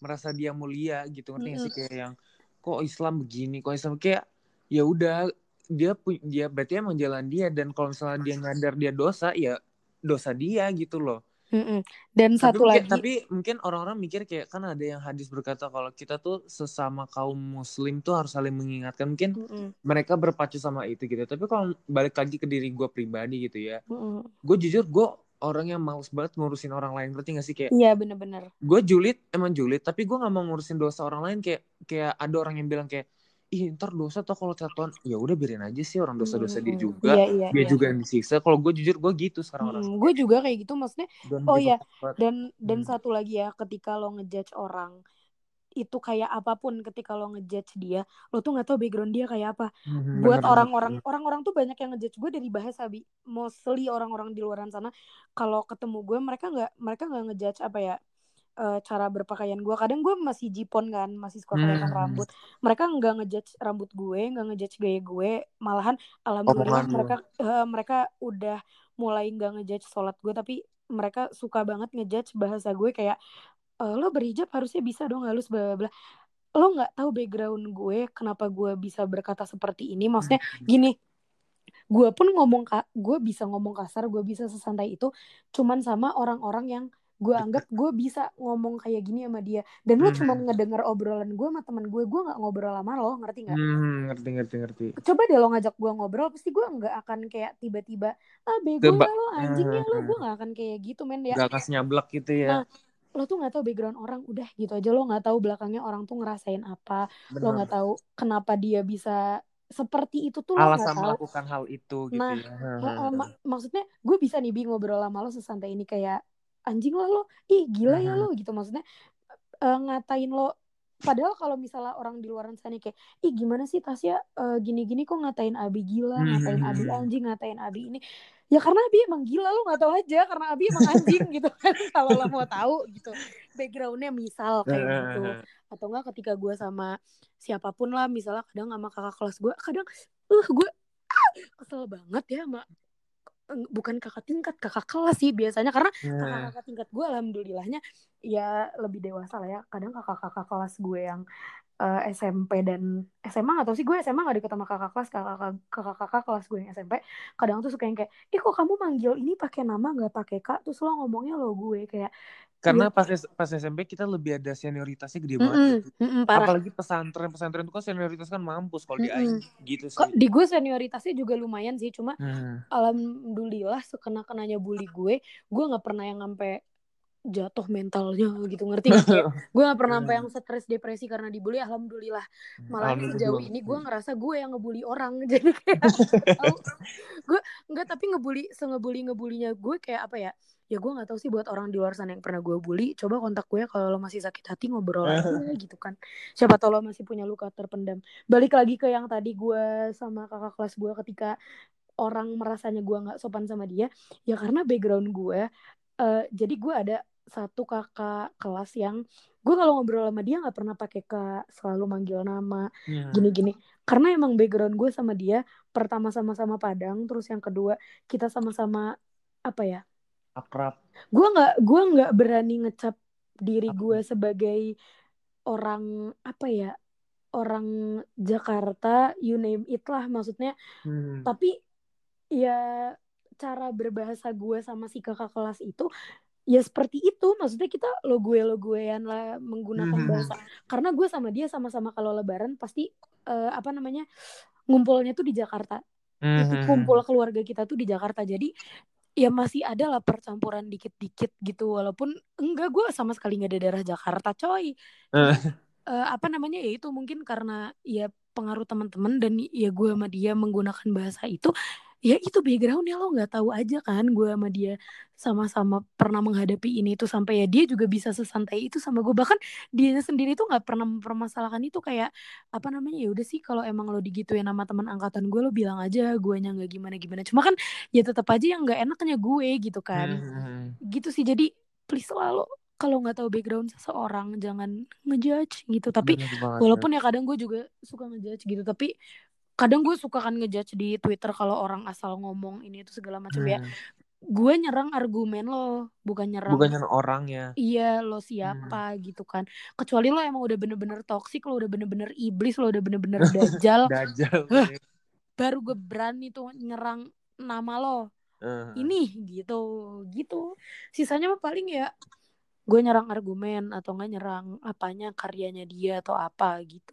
merasa dia mulia gitu ngerti mm -hmm. sih kayak yang kok Islam begini? Kok Islam? Kayak ya udah dia dia berarti emang jalan dia dan kalau misalnya dia ngadar dia dosa ya dosa dia gitu loh Mm-mm. Dan tapi satu mungkin, lagi, tapi mungkin orang-orang mikir kayak kan ada yang hadis berkata kalau kita tuh sesama kaum muslim tuh harus saling mengingatkan. Mungkin Mm-mm. mereka berpacu sama itu gitu. Tapi kalau balik lagi ke diri gue pribadi gitu ya, gue jujur gue orang yang males banget ngurusin orang lain berarti gak sih kayak iya bener-bener gue julid emang julid tapi gue nggak mau ngurusin dosa orang lain kayak kayak ada orang yang bilang kayak ih ntar dosa tuh kalau tatoan ya udah biarin aja sih orang dosa-dosa dia hmm, juga. Iya, iya, dia iya. juga yang disiksa. Kalau gue jujur gue gitu sekarang hmm, orang gue juga kayak gitu maksudnya dan oh ya dan dan hmm. satu lagi ya ketika lo ngejudge orang itu kayak apa pun ketika lo ngejudge dia lo tuh nggak tahu background dia kayak apa. Hmm, buat orang-orang orang-orang tuh banyak yang ngejudge gue dari bahasa bi. Mostly orang-orang di luaran sana kalau ketemu gue mereka nggak mereka nggak ngejudge apa ya uh, cara berpakaian gue kadang gue masih jipon kan masih suka kelihatan hmm. rambut. Mereka nggak ngejudge rambut gue nggak ngejudge gaya gue. Malahan alhamdulillah oh, mereka uh, mereka udah mulai nggak ngejudge sholat gue. Tapi mereka suka banget ngejudge bahasa gue kayak e, lo berhijab harusnya bisa dong halus bla bla lo nggak tahu background gue kenapa gue bisa berkata seperti ini. Maksudnya hmm. gini gue pun ngomong gue bisa ngomong kasar gue bisa sesantai itu cuman sama orang-orang yang gue anggap gue bisa ngomong kayak gini sama dia. Dan lo cuma ngedenger obrolan gue sama temen gue gue nggak ngobrol sama lo ngerti nggak? Hmm, ngerti ngerti ngerti. coba deh lo ngajak gue ngobrol pasti gue nggak akan kayak tiba-tiba ah bego ya lo anjing ya lo. Gue nggak akan kayak gitu men. Ya Gak kasih nyablak gitu ya. Nah, lo tuh nggak tahu background orang udah gitu aja. Lo nggak tahu belakangnya orang tuh ngerasain apa. Lo Benar. nggak tahu kenapa dia bisa seperti itu tuh lo Alasan tahu. melakukan hal itu gitu Nah, ya. Maksudnya gue bisa nih Bi ngobrol sama lo sesantai ini kayak anjing lah lo ih gila ya lo gitu maksudnya. Eh, ngatain lo padahal kalau misalnya orang di luar sana kayak ih gimana sih Tasya eh, gini-gini kok ngatain Abi gila ngatain Abi Hmm. anjing ngatain Abi ini. Ya karena Abi emang gila lo nggak tahu aja karena Abi emang anjing gitu kan. Kalau lo mau tahu gitu. Backgroundnya misal kayak gitu. atau enggak ketika gue sama siapa pun lah misalnya kadang sama kakak kelas gue kadang uh gue ah, kesel banget ya sama bukan kakak tingkat kakak kelas sih biasanya. Karena Nah, kakak-kakak tingkat gue alhamdulillahnya ya lebih dewasa lah ya. Kadang kakak-kakak kelas gue yang eh, SMP dan SMA tahu sih gue SMA nggak deket sama kakak kelas kakak kakak kelas gue yang SMP kadang tuh suka yang kayak ih kok kamu manggil ini pakai nama nggak pakai kak terus lo ngomongnya lo gue kayak karena pas pas SMP kita lebih ada senioritasnya gede banget. mm-mm, gitu. mm-mm, parah Apalagi pesantren pesantren itu kan senioritas kan mampus kalau di Mm-mm. Aing gitu kok sih. di gue senioritasnya juga lumayan sih cuma Hmm. alhamdulillah sekena kenanya bully gue gue nggak pernah yang sampai jatuh mentalnya gitu ngerti gue gak pernah sampai yang stres depresi karena dibully alhamdulillah. Malah Alhamdulillah sejauh ini gue ngerasa gue yang ngebully orang jadi kayak gue nggak tapi ngebully sengebully ngebulinya gue kayak apa ya? Ya gue nggak tahu sih buat orang di luar sana yang pernah gue bully coba kontak gue ya kalau lo masih sakit hati ngobrol aja gitu kan. Siapa tahu lo masih punya luka terpendam. Balik lagi ke yang tadi gue sama kakak kelas gue ketika orang merasanya gue nggak sopan sama dia ya karena background gue eh, jadi gue ada satu kakak kelas yang gue kalau ngobrol sama dia nggak pernah pakai kak selalu manggil nama Hmm. gini-gini karena emang background gue sama dia pertama sama-sama Padang terus yang kedua kita sama-sama apa ya Akrab. gue nggak gue nggak berani ngecap diri gue sebagai orang apa ya orang Jakarta you name it lah maksudnya Hmm. tapi ya cara berbahasa gue sama si kakak kelas itu ya seperti itu maksudnya kita lo gue lo guean lah menggunakan Mhm. bahasa karena gue sama dia sama-sama kalau lebaran pasti eh, apa namanya ngumpulnya tuh di Jakarta itu Mhm. kumpul keluarga kita tuh di Jakarta jadi ya masih ada lah percampuran dikit-dikit gitu walaupun enggak gue sama sekali nggak ada darah Jakarta coy Eh. Eh, apa namanya ya itu mungkin karena ya pengaruh teman-teman dan ya gue sama dia menggunakan bahasa itu ya itu backgroundnya lo nggak tahu aja kan gue sama dia sama-sama pernah menghadapi ini tuh sampai ya dia juga bisa sesantai itu sama gue. Bahkan dia sendiri tuh nggak pernah mempermasalahkan itu kayak apa namanya ya udah sih kalau emang lo digituin sama teman angkatan gue lo bilang aja gue nya nggak gimana gimana cuma kan ya tetap aja yang nggak enaknya gue gitu kan. Mhm. gitu sih jadi please lah lo kalau nggak tahu background seseorang jangan ngejudge gitu. Tapi walaupun ya kadang gue juga suka ngejudge gitu tapi kadang gue suka kan ngejudge di Twitter kalau orang asal ngomong ini itu segala macam ya. Hmm. gue nyerang argumen lo bukan nyerang bukannya orangnya iya lo siapa gitu kan. Kecuali lo emang udah bener-bener toksik lo udah bener-bener iblis lo udah bener-bener dajal dajal baru gue berani tuh nyerang nama lo. Eh. ini gitu gitu. Sisanya mah paling ya gue nyerang argumen atau enggak nyerang apanya karyanya dia atau apa gitu.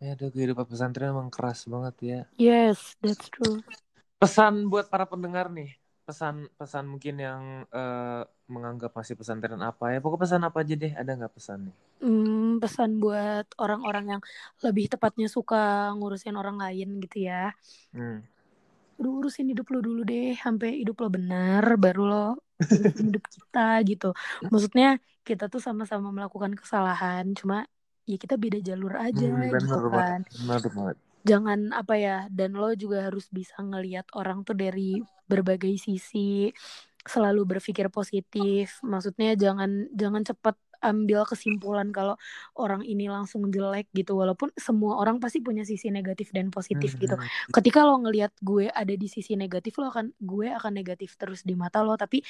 Ya aduh kehidupan pesantren emang keras banget ya. Yes that's true. Pesan buat para pendengar nih pesan pesan mungkin yang eh, menganggap masih pesantren apa ya. Pokoknya pesan apa aja deh ada nggak pesan nih? Hmm, pesan buat orang-orang yang lebih tepatnya suka ngurusin orang lain gitu ya. Hmm. Udah urusin hidup lo dulu deh sampai hidup lo benar baru lo hidup kita gitu. Maksudnya kita tuh sama-sama melakukan kesalahan cuma ya kita beda jalur aja Hmm, gitu bener kan. banget bener banget. Jangan apa ya dan lo juga harus bisa ngelihat orang tuh dari berbagai sisi selalu berpikir positif. Maksudnya jangan jangan cepat ambil kesimpulan kalau orang ini langsung jelek gitu walaupun semua orang pasti punya sisi negatif dan positif gitu Hmm. ketika lo ngelihat gue ada di sisi negatif lo akan gue akan negatif terus di mata lo tapi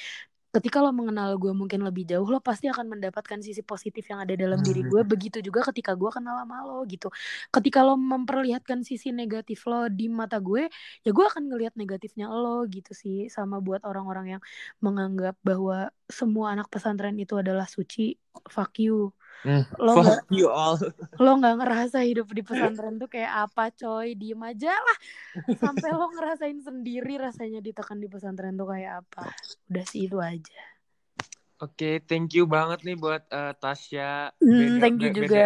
ketika lo mengenal gue mungkin lebih jauh lo pasti akan mendapatkan sisi positif yang ada dalam diri gue. Begitu juga ketika gue kenal sama lo gitu. Ketika lo memperlihatkan sisi negatif lo di mata gue ya gue akan ngelihat negatifnya lo gitu sih. Sama buat orang-orang yang menganggap bahwa semua anak pesantren itu adalah suci fuck you Hmm, lo you all. lo nggak ngerasa hidup di pesantren tuh kayak apa coy diem aja lah sampai lo ngerasain sendiri rasanya ditekan di pesantren tuh kayak apa udah sih itu aja Oke, thank you banget nih buat eh, Tasya. Beda- thank you be- juga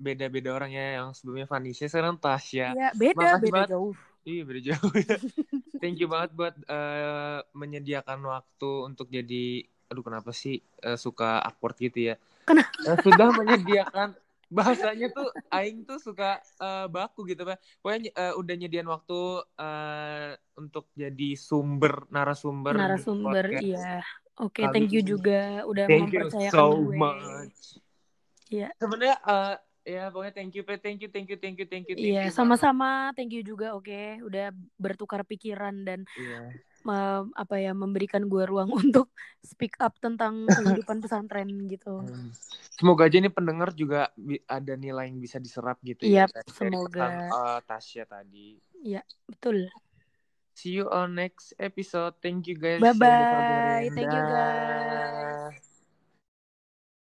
Beda-beda orangnya yang sebelumnya Vanessa, sekarang Tasya. ya beda Makasih beda banget. jauh Iya beda jauh ya. Thank you banget buat eh, menyediakan waktu untuk jadi, aduh kenapa sih eh, suka awkward gitu ya? Kenapa? Eh, sudah menyediakan bahasanya tuh Aing tuh suka eh, baku gitu pak. Pokoknya eh, udah nyediain waktu eh, untuk jadi sumber narasumber. narasumber iya oke Kali thank you juga udah Thank you mempercayakan so gue much. Iya. Sebenarnya eh, ya pokoknya thank you, thank you, thank you, thank you, thank you, Iya, you banget. sama-sama. Thank you juga, oke. Udah bertukar pikiran dan Iya. Em, apa ya memberikan gue ruang untuk speak up tentang kehidupan pesantren gitu. Hmm. Semoga aja nih pendengar juga ada nilai yang bisa diserap gitu Iya, ya semoga. pesan, eh, Tasya tadi. Betul. See you on next episode. Thank you guys. Bye bye. Thank you guys.